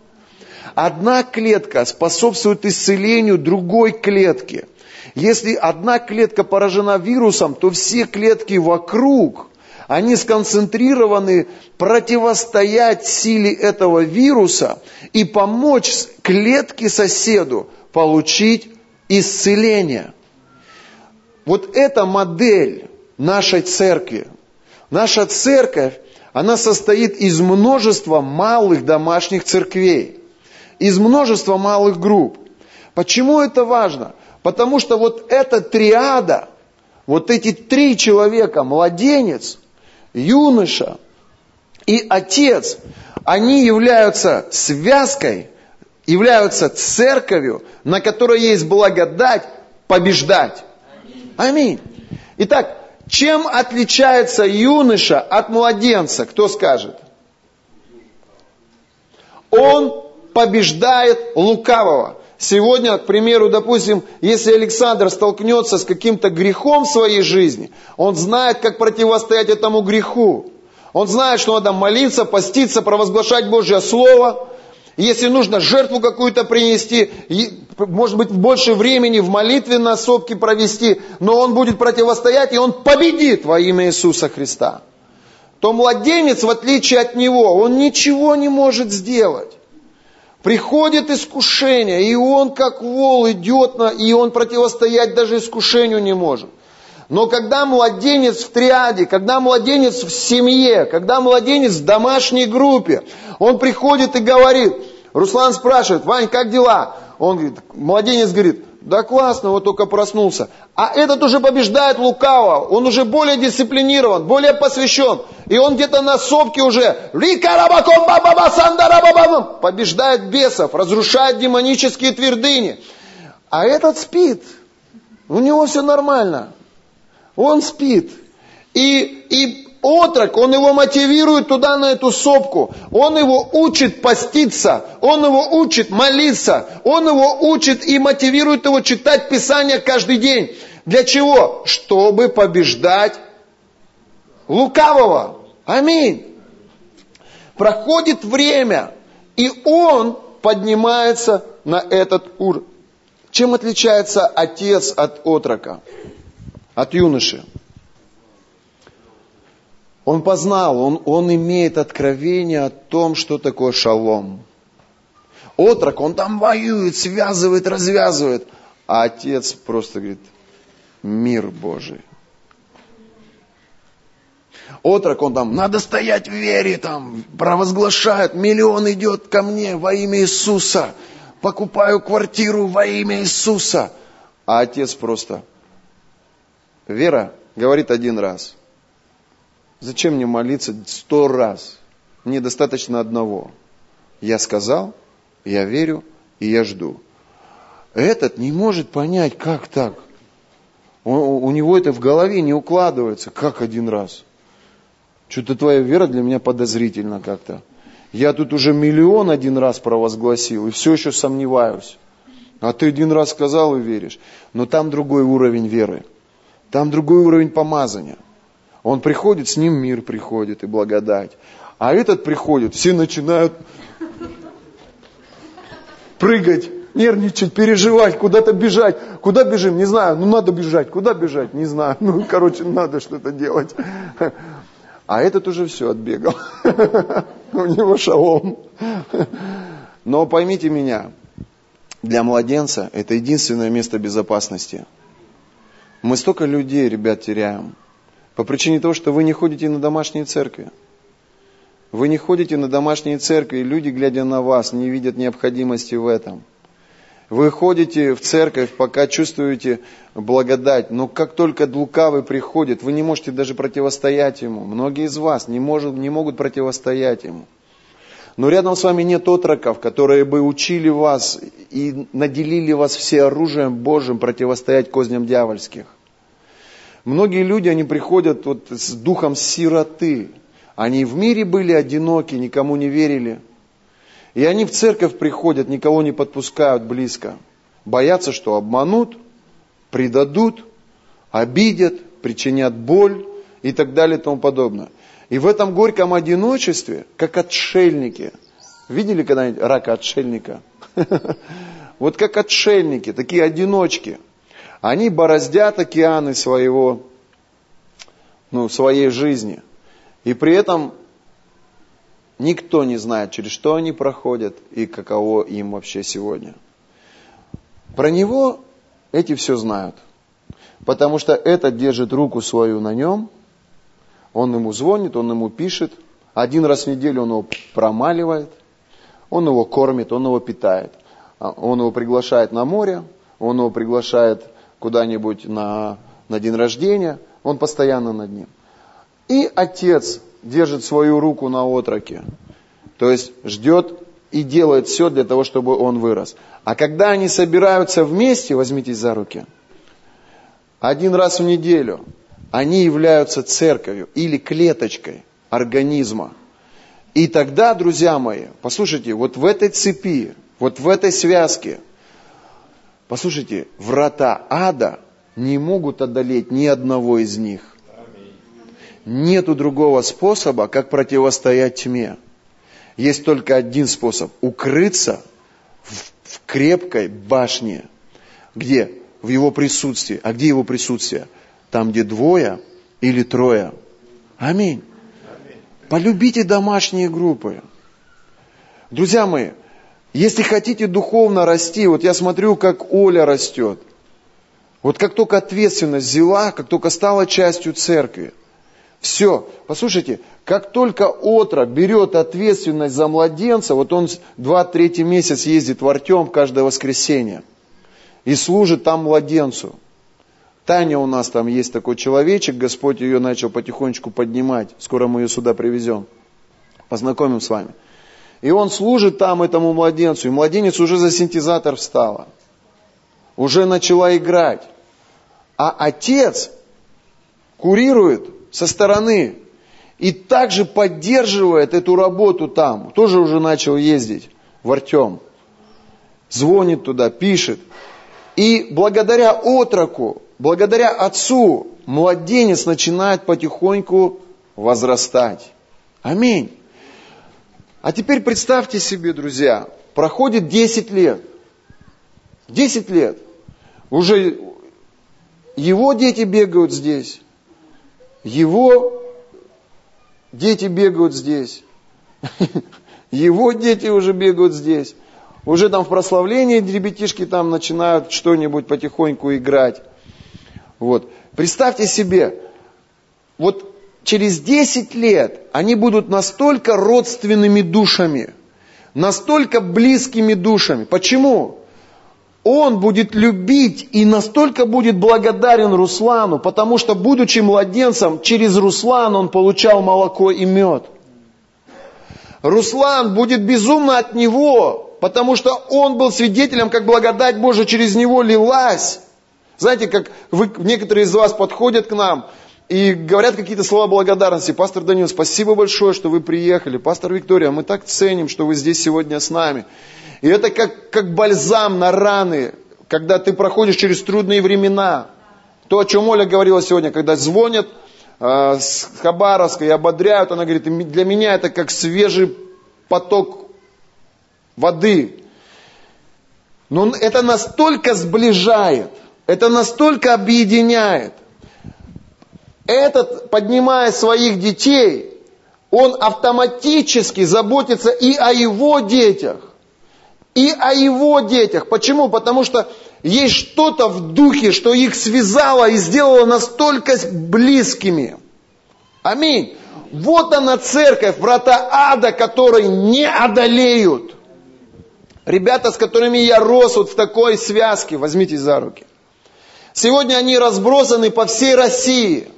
Одна клетка способствует исцелению другой клетки – если одна клетка поражена вирусом, то все клетки вокруг, они сконцентрированы противостоять силе этого вируса и помочь клетке соседу получить исцеление. Вот эта модель нашей церкви. Наша церковь, она состоит из множества малых домашних церквей, из множества малых групп. Почему это важно? Потому что вот эта триада, вот эти три человека, младенец, юноша и отец, они являются связкой, являются церковью, на которой есть благодать побеждать. Аминь. Итак, чем отличается юноша от младенца? Кто скажет? Он побеждает лукавого. Сегодня, к примеру, допустим, если Александр столкнется с каким-то грехом в своей жизни, он знает, как противостоять этому греху. Он знает, что надо молиться, поститься, провозглашать Божье Слово. Если нужно жертву какую-то принести, может быть, больше времени в молитве на сопке провести, но он будет противостоять, и он победит во имя Иисуса Христа. То младенец, в отличие от него, он ничего не может сделать. Приходит искушение, и он как вол идет, на, и он противостоять даже искушению не может. Но когда младенец в триаде, когда младенец в семье, когда младенец в домашней группе, он приходит и говорит, Руслан спрашивает, Вань, как дела? Он говорит, младенец говорит, да классно, вот только проснулся. А этот уже побеждает лукаво, он уже более дисциплинирован, более посвящен. И он где-то на сопке уже побеждает бесов, разрушает демонические твердыни. А этот спит. У него все нормально. Он спит. И, и отрок, он его мотивирует туда, на эту сопку. Он его учит поститься, он его учит молиться, он его учит и мотивирует его читать Писание каждый день. Для чего? Чтобы побеждать лукавого. Аминь. Проходит время, и он поднимается на этот уровень. Чем отличается отец от отрока, от юноши? Он познал, он, он имеет откровение о том, что такое шалом. Отрок, он там воюет, связывает, развязывает. А отец просто говорит, мир Божий. Отрок, он там, надо стоять в вере, там, провозглашает, миллион идет ко мне во имя Иисуса, покупаю квартиру во имя Иисуса. А отец просто, вера говорит один раз. Зачем мне молиться сто раз? Мне достаточно одного. Я сказал, я верю и я жду. Этот не может понять, как так. У, у него это в голове не укладывается. Как один раз? Что-то твоя вера для меня подозрительна как-то. Я тут уже миллион один раз провозгласил и все еще сомневаюсь. А ты один раз сказал и веришь. Но там другой уровень веры. Там другой уровень помазания. Он приходит, с ним мир приходит и благодать. А этот приходит, все начинают прыгать, нервничать, переживать, куда-то бежать. Куда бежим? Не знаю. Ну, надо бежать. Куда бежать? Не знаю. Ну, короче, надо что-то делать. А этот уже все отбегал. У него шалом. Но поймите меня, для младенца это единственное место безопасности. Мы столько людей, ребят, теряем. По причине того, что вы не ходите на домашние церкви. Вы не ходите на домашние церкви, и люди, глядя на вас, не видят необходимости в этом. Вы ходите в церковь, пока чувствуете благодать, но как только лукавый приходит, вы не можете даже противостоять ему. Многие из вас не, может, не могут противостоять ему. Но рядом с вами нет отроков, которые бы учили вас и наделили вас все оружием Божьим противостоять козням дьявольских. Многие люди, они приходят вот с духом сироты, они в мире были одиноки, никому не верили. И они в церковь приходят, никого не подпускают близко. Боятся, что обманут, предадут, обидят, причинят боль и так далее и тому подобное. И в этом горьком одиночестве, как отшельники, видели когда-нибудь рака отшельника? Вот как отшельники, такие одиночки. Они бороздят океаны своего, ну, своей жизни – и при этом никто не знает, через что они проходят и каково им вообще сегодня. Про него эти все знают. Потому что этот держит руку свою на нем, он ему звонит, он ему пишет, один раз в неделю он его промаливает, он его кормит, он его питает. А он его приглашает на море, он его приглашает куда-нибудь на, на день рождения, он постоянно над ним. И отец держит свою руку на отроке. То есть ждет и делает все для того, чтобы он вырос. А когда они собираются вместе, возьмитесь за руки, один раз в неделю, они являются церковью или клеточкой организма. И тогда, друзья мои, послушайте, вот в этой цепи, вот в этой связке, послушайте, врата ада не могут одолеть ни одного из них. Нету другого способа, как противостоять тьме. Есть только один способ – укрыться в, в крепкой башне. Где? В его присутствии. А где его присутствие? Там, где двое или трое. Аминь. Полюбите домашние группы. Друзья мои, если хотите духовно расти, вот я смотрю, как Оля растет. Вот как только ответственность взяла, как только стала частью церкви – все. Послушайте, как только отрок берет ответственность за младенца, вот он два-третий месяц ездит в Артем каждое воскресенье и служит там младенцу. Таня у нас там есть такой человечек, Господь ее начал потихонечку поднимать. Скоро мы ее сюда привезем. Познакомим с вами. И он служит там этому младенцу. И младенец уже за синтезатор встала. Уже начала играть. А отец курирует со стороны и также поддерживает эту работу там. Тоже уже начал ездить в Артем. Звонит туда, пишет. И благодаря отроку, благодаря отцу, младенец начинает потихоньку возрастать. Аминь. А теперь представьте себе, друзья, проходит 10 лет. 10 лет. Уже его дети бегают здесь. Его дети бегают здесь. Его дети уже бегают здесь. Уже там в прославлении ребятишки там начинают что-нибудь потихоньку играть. Вот. Представьте себе, вот через 10 лет они будут настолько родственными душами, настолько близкими душами. Почему? Он будет любить и настолько будет благодарен Руслану, потому что, будучи младенцем, через Руслан он получал молоко и мед. Руслан будет безумно от него, потому что он был свидетелем, как благодать Божия через него лилась. Знаете, как вы, некоторые из вас подходят к нам и говорят какие-то слова благодарности. Пастор Данил, спасибо большое, что вы приехали. Пастор Виктория, мы так ценим, что вы здесь сегодня с нами. И это как, как бальзам на раны, когда ты проходишь через трудные времена. То, о чем Оля говорила сегодня, когда звонят э, с Хабаровска и ободряют, она говорит, для меня это как свежий поток воды. Но это настолько сближает, это настолько объединяет. Этот, поднимая своих детей, он автоматически заботится и о его детях, и о его детях. Почему? Потому что есть что-то в духе, что их связало и сделало настолько близкими. Аминь. Вот она церковь, врата ада, которые не одолеют. Ребята, с которыми я рос вот в такой связке, возьмите за руки. Сегодня они разбросаны по всей России.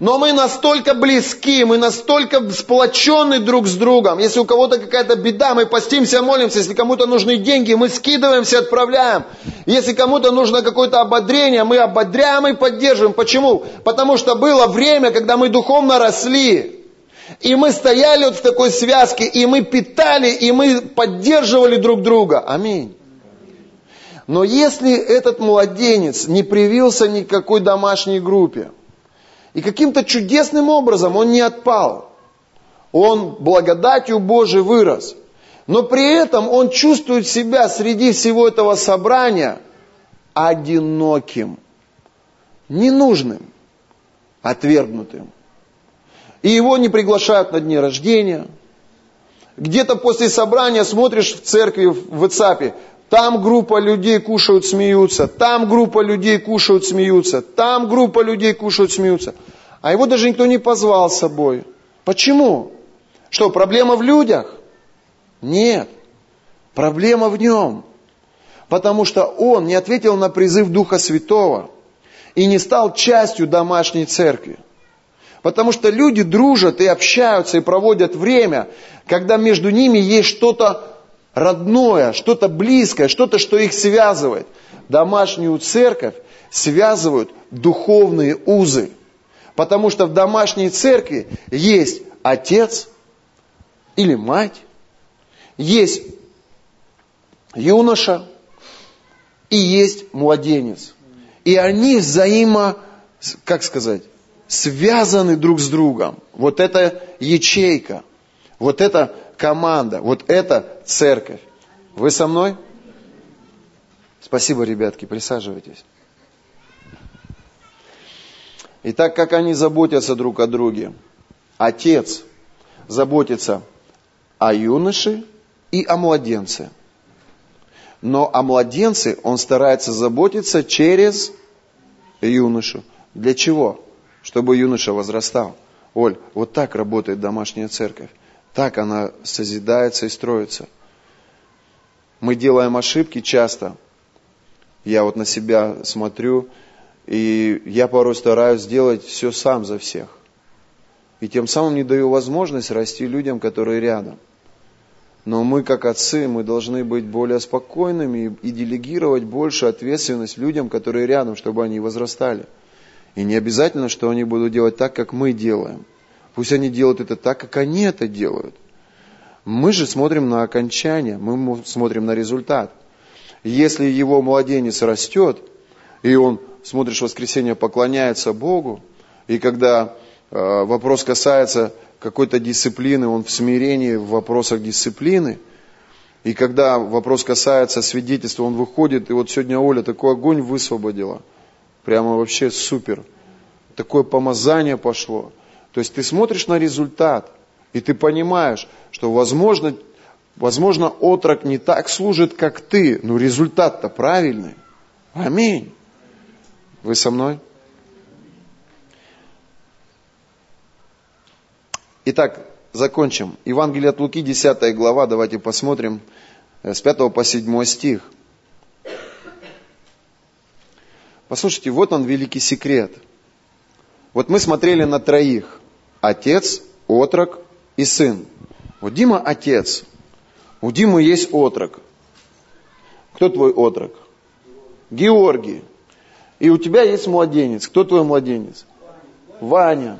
Но мы настолько близки, мы настолько сплочены друг с другом. Если у кого-то какая-то беда, мы постимся, молимся. Если кому-то нужны деньги, мы скидываемся, отправляем. Если кому-то нужно какое-то ободрение, мы ободряем и поддерживаем. Почему? Потому что было время, когда мы духовно росли. И мы стояли вот в такой связке, и мы питали, и мы поддерживали друг друга. Аминь. Но если этот младенец не привился ни к какой домашней группе, и каким-то чудесным образом он не отпал. Он благодатью Божией вырос. Но при этом он чувствует себя среди всего этого собрания одиноким, ненужным, отвергнутым. И его не приглашают на дни рождения. Где-то после собрания смотришь в церкви в WhatsApp, там группа людей кушают, смеются. Там группа людей кушают, смеются. Там группа людей кушают, смеются. А его даже никто не позвал с собой. Почему? Что, проблема в людях? Нет. Проблема в нем. Потому что он не ответил на призыв Духа Святого и не стал частью домашней церкви. Потому что люди дружат и общаются и проводят время, когда между ними есть что-то родное, что-то близкое, что-то, что их связывает. Домашнюю церковь связывают духовные узы. Потому что в домашней церкви есть отец или мать, есть юноша и есть младенец. И они взаимо, как сказать, связаны друг с другом. Вот это ячейка, вот это команда, вот это церковь. Вы со мной? Спасибо, ребятки, присаживайтесь. И так как они заботятся друг о друге, отец заботится о юноше и о младенце. Но о младенце он старается заботиться через юношу. Для чего? Чтобы юноша возрастал. Оль, вот так работает домашняя церковь. Так она созидается и строится. Мы делаем ошибки часто. Я вот на себя смотрю, и я порой стараюсь сделать все сам за всех. И тем самым не даю возможность расти людям, которые рядом. Но мы, как отцы, мы должны быть более спокойными и делегировать больше ответственность людям, которые рядом, чтобы они возрастали. И не обязательно, что они будут делать так, как мы делаем – Пусть они делают это так, как они это делают. Мы же смотрим на окончание, мы смотрим на результат. Если его младенец растет, и он, смотришь, в воскресенье поклоняется Богу, и когда э, вопрос касается какой-то дисциплины, он в смирении в вопросах дисциплины, и когда вопрос касается свидетельства, он выходит, и вот сегодня Оля такой огонь высвободила. Прямо вообще супер. Такое помазание пошло. То есть ты смотришь на результат, и ты понимаешь, что возможно, возможно отрок не так служит, как ты, но результат-то правильный. Аминь. Вы со мной? Итак, закончим. Евангелие от Луки, 10 глава, давайте посмотрим э, с 5 по 7 стих. Послушайте, вот он великий секрет. Вот мы смотрели на троих. Отец, отрок и сын. Вот Дима отец. У Димы есть отрок. Кто твой отрок? Георгий. И у тебя есть младенец. Кто твой младенец? Ваня.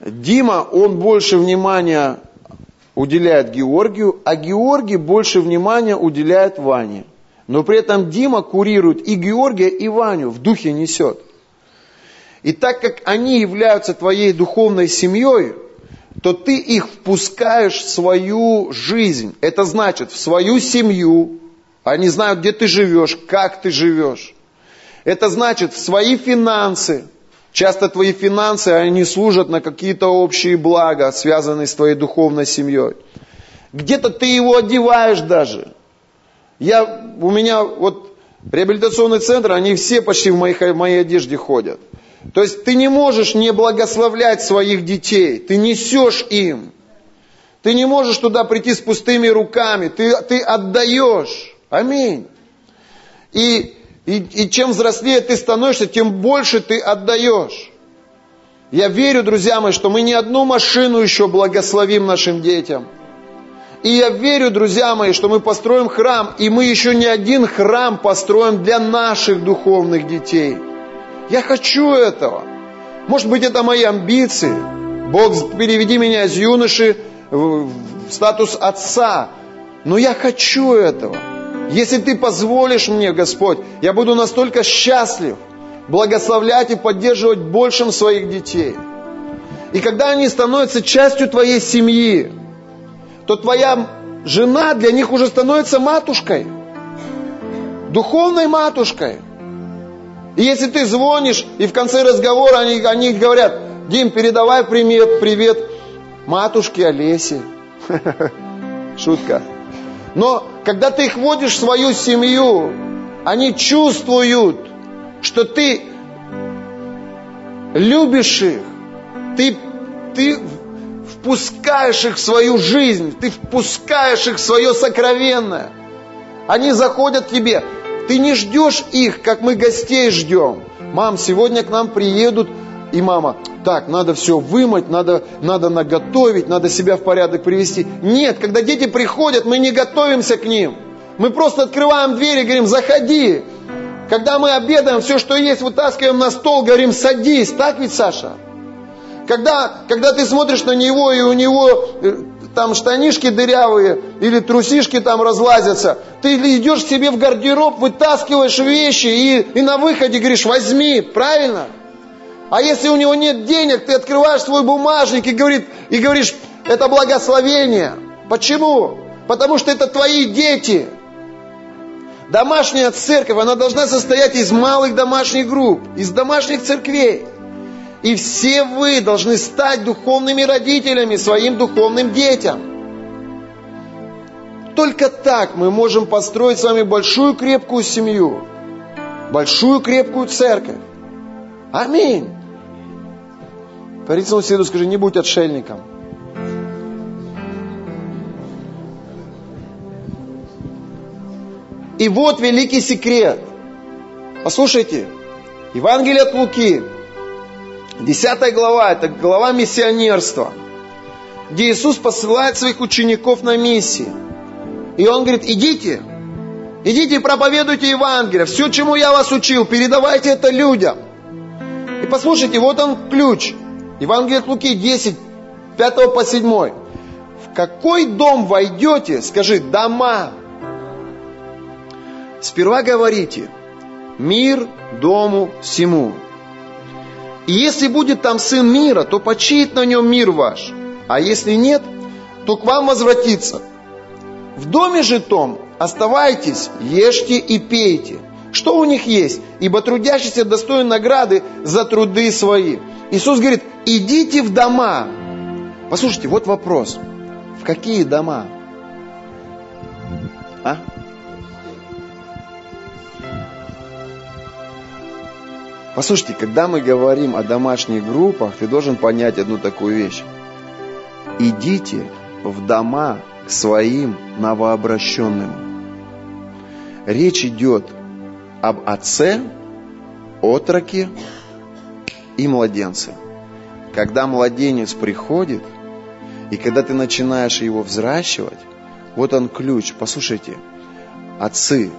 Дима, он больше внимания уделяет Георгию, а Георгий больше внимания уделяет Ване. Но при этом Дима курирует и Георгия, и Ваню, в духе несет. И так как они являются твоей духовной семьей, то ты их впускаешь в свою жизнь. Это значит, в свою семью. Они знают, где ты живешь, как ты живешь. Это значит, в свои финансы. Часто твои финансы, они служат на какие-то общие блага, связанные с твоей духовной семьей. Где-то ты его одеваешь даже. Я, у меня вот реабилитационный центр, они все почти в моей, в моей одежде ходят. То есть ты не можешь не благословлять своих детей, ты несешь им. Ты не можешь туда прийти с пустыми руками, ты, ты отдаешь. Аминь. И, и, и чем взрослее ты становишься, тем больше ты отдаешь. Я верю, друзья мои, что мы не одну машину еще благословим нашим детям – и я верю, друзья мои, что мы построим храм, и мы еще не один храм построим для наших духовных детей. Я хочу этого. Может быть, это мои амбиции. Бог, переведи меня из юноши в статус отца. Но я хочу этого. Если ты позволишь мне, Господь, я буду настолько счастлив благословлять и поддерживать большим своих детей. И когда они становятся частью твоей семьи, то твоя жена для них уже становится матушкой, духовной матушкой. И если ты звонишь, и в конце разговора они, они говорят, Дим, передавай привет, привет матушке Олесе. Шутка. Но когда ты их водишь в свою семью, они чувствуют, что ты любишь их, ты, ты впускаешь их в свою жизнь, ты впускаешь их в свое сокровенное. Они заходят к тебе. Ты не ждешь их, как мы гостей ждем. Мам, сегодня к нам приедут, и мама, так, надо все вымыть, надо, надо наготовить, надо себя в порядок привести. Нет, когда дети приходят, мы не готовимся к ним. Мы просто открываем дверь и говорим, заходи. Когда мы обедаем, все, что есть, вытаскиваем на стол, говорим, садись. Так ведь, Саша? Когда, когда ты смотришь на него, и у него э, там штанишки дырявые, или трусишки там разлазятся, ты идешь себе в гардероб, вытаскиваешь вещи и, и на выходе говоришь, возьми, правильно? А если у него нет денег, ты открываешь свой бумажник и, говорит, и говоришь, это благословение. Почему? Потому что это твои дети. Домашняя церковь, она должна состоять из малых домашних групп, из домашних церквей. И все вы должны стать духовными родителями своим духовным детям. Только так мы можем построить с вами большую крепкую семью, большую крепкую церковь. Аминь. Парень соседу скажи, не будь отшельником. И вот великий секрет. Послушайте, Евангелие от Луки, Десятая глава – это глава миссионерства, где Иисус посылает своих учеников на миссии. И Он говорит, идите, идите проповедуйте Евангелие. Все, чему я вас учил, передавайте это людям. И послушайте, вот он ключ. Евангелие от Луки 10, 5 по 7. В какой дом войдете, скажи, дома. Сперва говорите, мир дому всему. И если будет там Сын мира, то почиет на нем мир ваш. А если нет, то к вам возвратится. В доме же том оставайтесь, ешьте и пейте. Что у них есть? Ибо трудящийся достоин награды за труды свои. Иисус говорит, идите в дома. Послушайте, вот вопрос. В какие дома? А? Послушайте, когда мы говорим о домашних группах, ты должен понять одну такую вещь. идите в дома к своим новообращенным. Речь идет об отце, отроке и младенце. Когда младенец приходит, и когда ты начинаешь его взращивать, вот он ключ. Послушайте, отцы,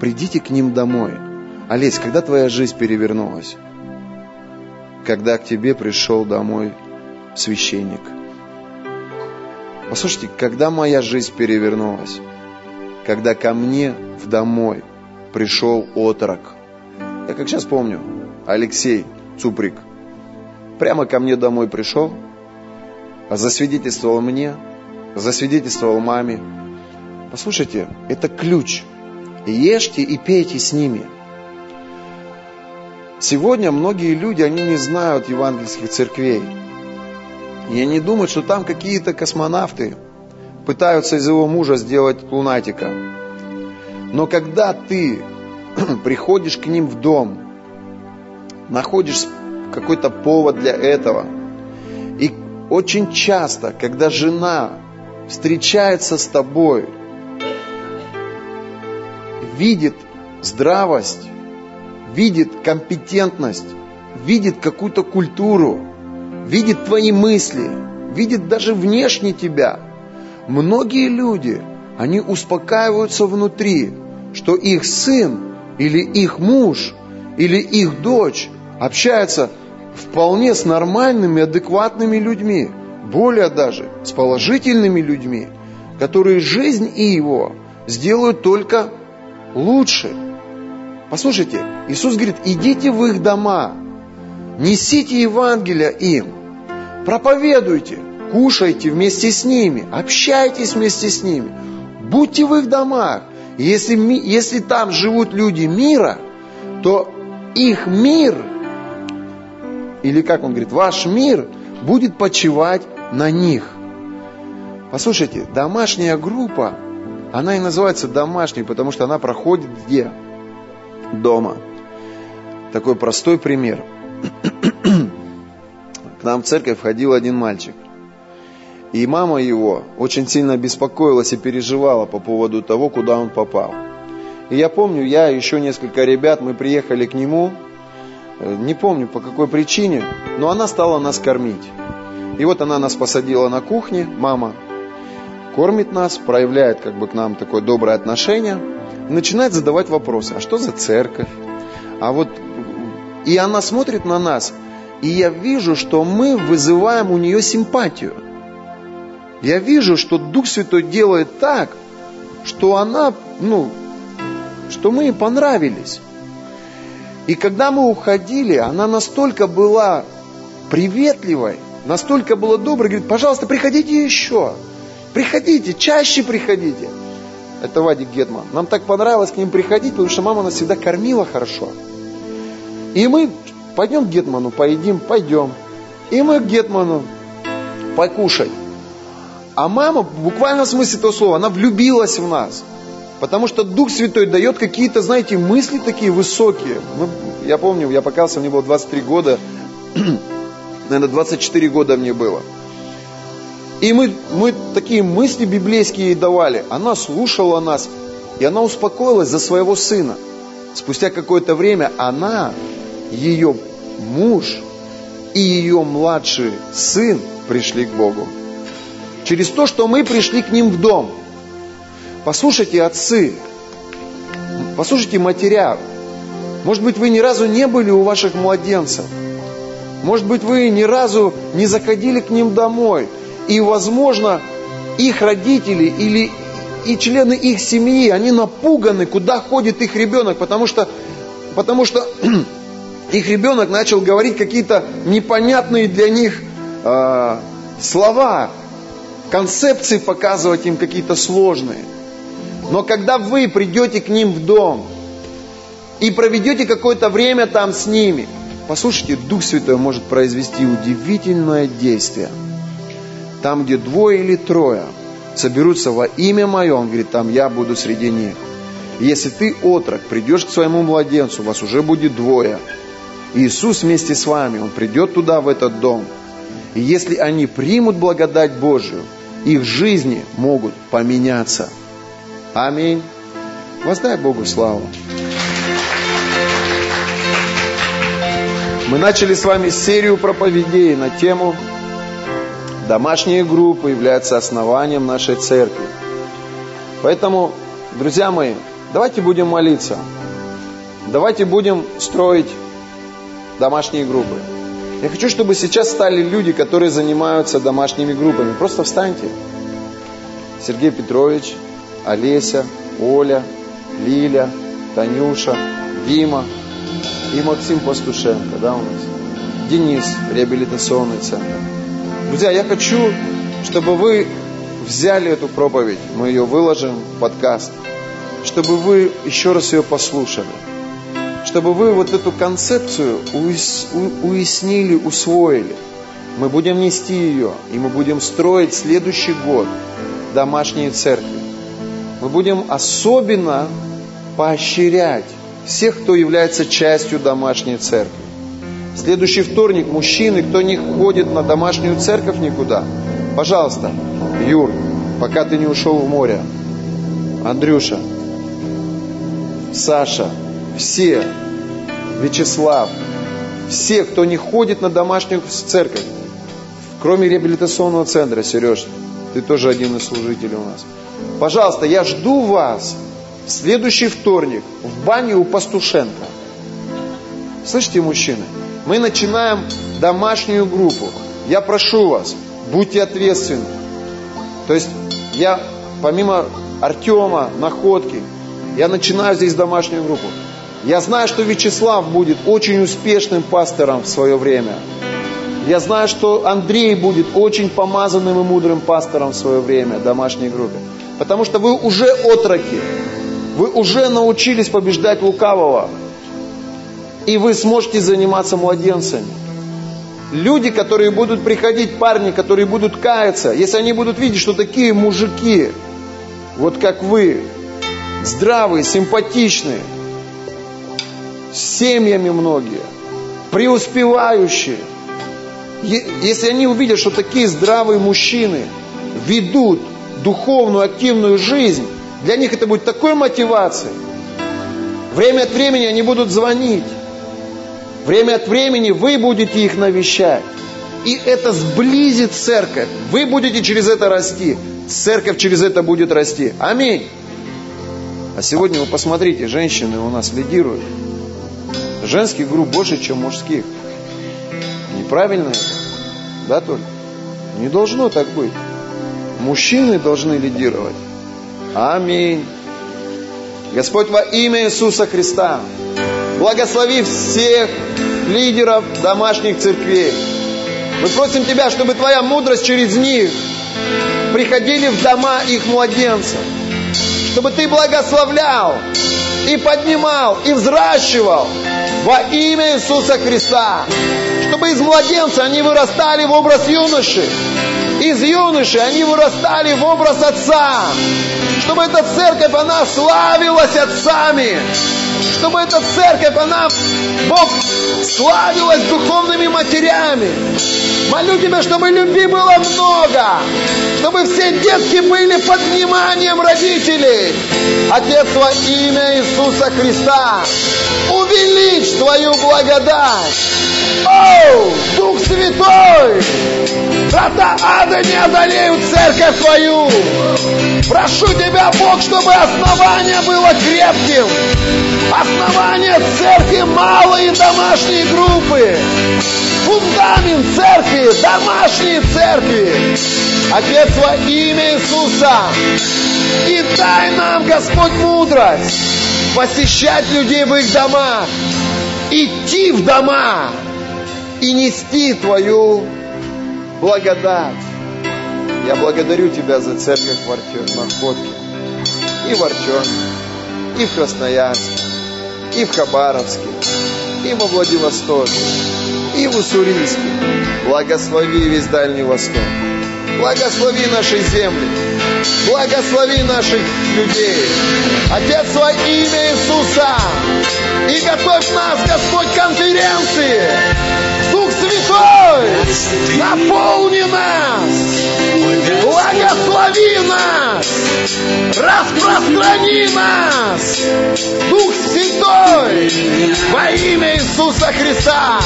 придите к ним домой. Олесь, когда твоя жизнь перевернулась? Когда к тебе пришел домой священник. Послушайте, когда моя жизнь перевернулась? Когда ко мне в домой пришел отрок. Я как сейчас помню, Алексей Цуприк прямо ко мне домой пришел, засвидетельствовал мне, засвидетельствовал маме. Послушайте, это ключ. Ешьте и пейте с ними. Сегодня многие люди, они не знают евангельских церквей. И они думают, что там какие-то космонавты пытаются из его мужа сделать лунатика. Но когда ты приходишь к ним в дом, находишь какой-то повод для этого, и очень часто, когда жена встречается с тобой, видит здравость, видит компетентность, видит какую-то культуру, видит твои мысли, видит даже внешне тебя. Многие люди, они успокаиваются внутри, что их сын или их муж или их дочь общается вполне с нормальными, адекватными людьми, более даже с положительными людьми, которые жизнь и его сделают только лучше. Послушайте, Иисус говорит, идите в их дома, несите Евангелие им, проповедуйте, кушайте вместе с ними, общайтесь вместе с ними, будьте в их домах. если, если там живут люди мира, то их мир, или как он говорит, ваш мир будет почивать на них. Послушайте, домашняя группа, она и называется домашней, потому что она проходит где? Дома. Такой простой пример. К нам в церковь входил один мальчик. И мама его очень сильно беспокоилась и переживала по поводу того, куда он попал. И я помню, я и еще несколько ребят, мы приехали к нему, э, не помню по какой причине, но она стала нас кормить. И вот она нас посадила на кухне, мама, кормит нас, проявляет как бы к нам такое доброе отношение, начинает задавать вопросы, а что за церковь? А вот и она смотрит на нас, и я вижу, что мы вызываем у нее симпатию. Я вижу, что Дух Святой делает так, что она, ну, что мы ей понравились. И когда мы уходили, она настолько была приветливой, настолько была доброй, говорит, пожалуйста, приходите еще, приходите, чаще приходите. Это Вадик Гетман. Нам так понравилось к ним приходить, потому что мама нас всегда кормила хорошо. И мы пойдем к Гетману, поедим, пойдем. И мы к Гетману покушать. А мама, буквально в смысле этого слова, она влюбилась в нас. Потому что Дух Святой дает какие-то, знаете, мысли такие высокие. Мы, я помню, я покался, мне было 23 года, наверное, 24 года мне было. И мы, мы такие мысли библейские ей давали. Она слушала нас, и она успокоилась за своего сына. Спустя какое-то время она, ее муж и ее младший сын пришли к Богу. Через то, что мы пришли к ним в дом. Послушайте, отцы, послушайте, матеря, может быть, вы ни разу не были у ваших младенцев. Может быть, вы ни разу не заходили к ним домой. И, возможно, их родители или и члены их семьи, они напуганы, куда ходит их ребенок, потому что, потому что их ребенок начал говорить какие-то непонятные для них э, слова, концепции показывать им какие-то сложные. Но когда вы придете к ним в дом и проведете какое-то время там с ними, послушайте, Дух Святой может произвести удивительное действие – там, где двое или трое соберутся во имя Мое, Он говорит, там я буду среди них. Если ты, отрок, придешь к своему младенцу, вас уже будет двое. Иисус вместе с вами, Он придет туда, в этот дом. И если они примут благодать Божию, их жизни могут поменяться. Аминь. Воздай Богу славу. Мы начали с вами серию проповедей на тему «Домашние группы являются основанием нашей церкви». Поэтому, друзья мои, давайте будем молиться. Давайте будем строить домашние группы. Я хочу, чтобы сейчас стали люди, которые занимаются домашними группами. Просто встаньте. Сергей Петрович, Олеся, Оля, Лиля, Танюша, Дима – и Максим Пастушенко, да, у нас. Денис, реабилитационный центр. Друзья, я хочу, чтобы вы взяли эту проповедь, мы ее выложим в подкаст, чтобы вы еще раз ее послушали, чтобы вы вот эту концепцию уяснили, усвоили. Мы будем нести ее, и мы будем строить следующий год домашние церкви. Мы будем особенно поощрять всех, кто является частью домашней церкви. Следующий вторник, мужчины, кто не ходит на домашнюю церковь никуда, пожалуйста, Юр, пока ты не ушел в море, Андрюша, Саша, все, Вячеслав, все, кто не ходит на домашнюю церковь, кроме реабилитационного центра, Сереж, ты тоже один из служителей у нас. Пожалуйста, я жду вас в следующий вторник в бане у Пастушенко. Слышите, мужчины? Мы начинаем домашнюю группу. Я прошу вас, будьте ответственны. То есть я помимо Артема, Находки, я начинаю здесь домашнюю группу. Я знаю, что Вячеслав будет очень успешным пастором в свое время. Я знаю, что Андрей будет очень помазанным и мудрым пастором в свое время в домашней группе. Потому что вы уже отроки. Вы уже научились побеждать лукавого. И вы сможете заниматься младенцами. Люди, которые будут приходить, парни, которые будут каяться, если они будут видеть, что такие мужики, вот как вы, здравые, симпатичные, с семьями многие, преуспевающие, если они увидят, что такие здравые мужчины ведут духовную, активную жизнь, для них это будет такой мотивацией. Время от времени они будут звонить. Время от времени вы будете их навещать. И это сблизит церковь. Вы будете через это расти. Церковь через это будет расти. Аминь. А сегодня вы посмотрите, женщины у нас лидируют. Женских групп больше, чем мужских. Неправильно это? Да, только? Не должно так быть. Мужчины должны лидировать. Аминь. Господь, во имя Иисуса Христа, благослови всех лидеров домашних церквей. Мы просим Тебя, чтобы Твоя мудрость через них приходили в дома их младенцев. Чтобы Ты благословлял и поднимал, и взращивал во имя Иисуса Христа. Чтобы из младенца они вырастали в образ юноши. Из юноши они вырастали в образ отца чтобы эта церковь, она славилась отцами, чтобы эта церковь, она, Бог, славилась духовными матерями. Молю Тебя, чтобы любви было много, чтобы все детки были под вниманием родителей. Отец, во имя Иисуса Христа, увеличь Твою благодать. О, Дух Святой, врата ада не одолеют церковь Твою. Прошу Тебя, Бог, чтобы основание было крепким. Основание церкви малые домашние группы. Фундамент церкви, домашние церкви. Отец, во имя Иисуса, и дай нам, Господь, мудрость посещать людей в их домах, идти в дома и нести Твою благодать. Я благодарю Тебя за церковь в Находке, и в Артеме, и в Красноярске, и в Хабаровске, и во Владивостоке, и в Уссурийске. Благослови весь Дальний Восток. Благослови наши земли. Благослови наших людей. Отец, во имя Иисуса. И готовь нас, Господь, конференции. Святой, наполни нас, благослови нас, распространи нас, Дух Святой, во имя Иисуса Христа.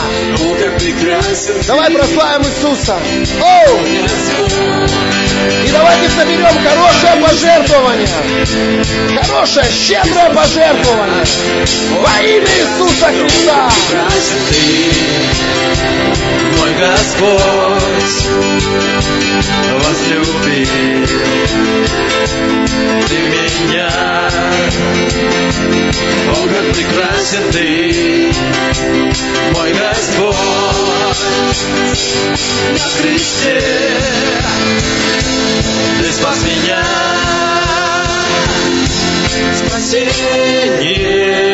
Давай прославим Иисуса. Оу! И давайте соберем хорошее пожертвование. Хорошее, щедрое пожертвование. Во имя Иисуса Христа. Мой Господь возлюбил ты меня. О, как прекрасен ты, мой Господь, на кресте ты спас меня. Спасибо.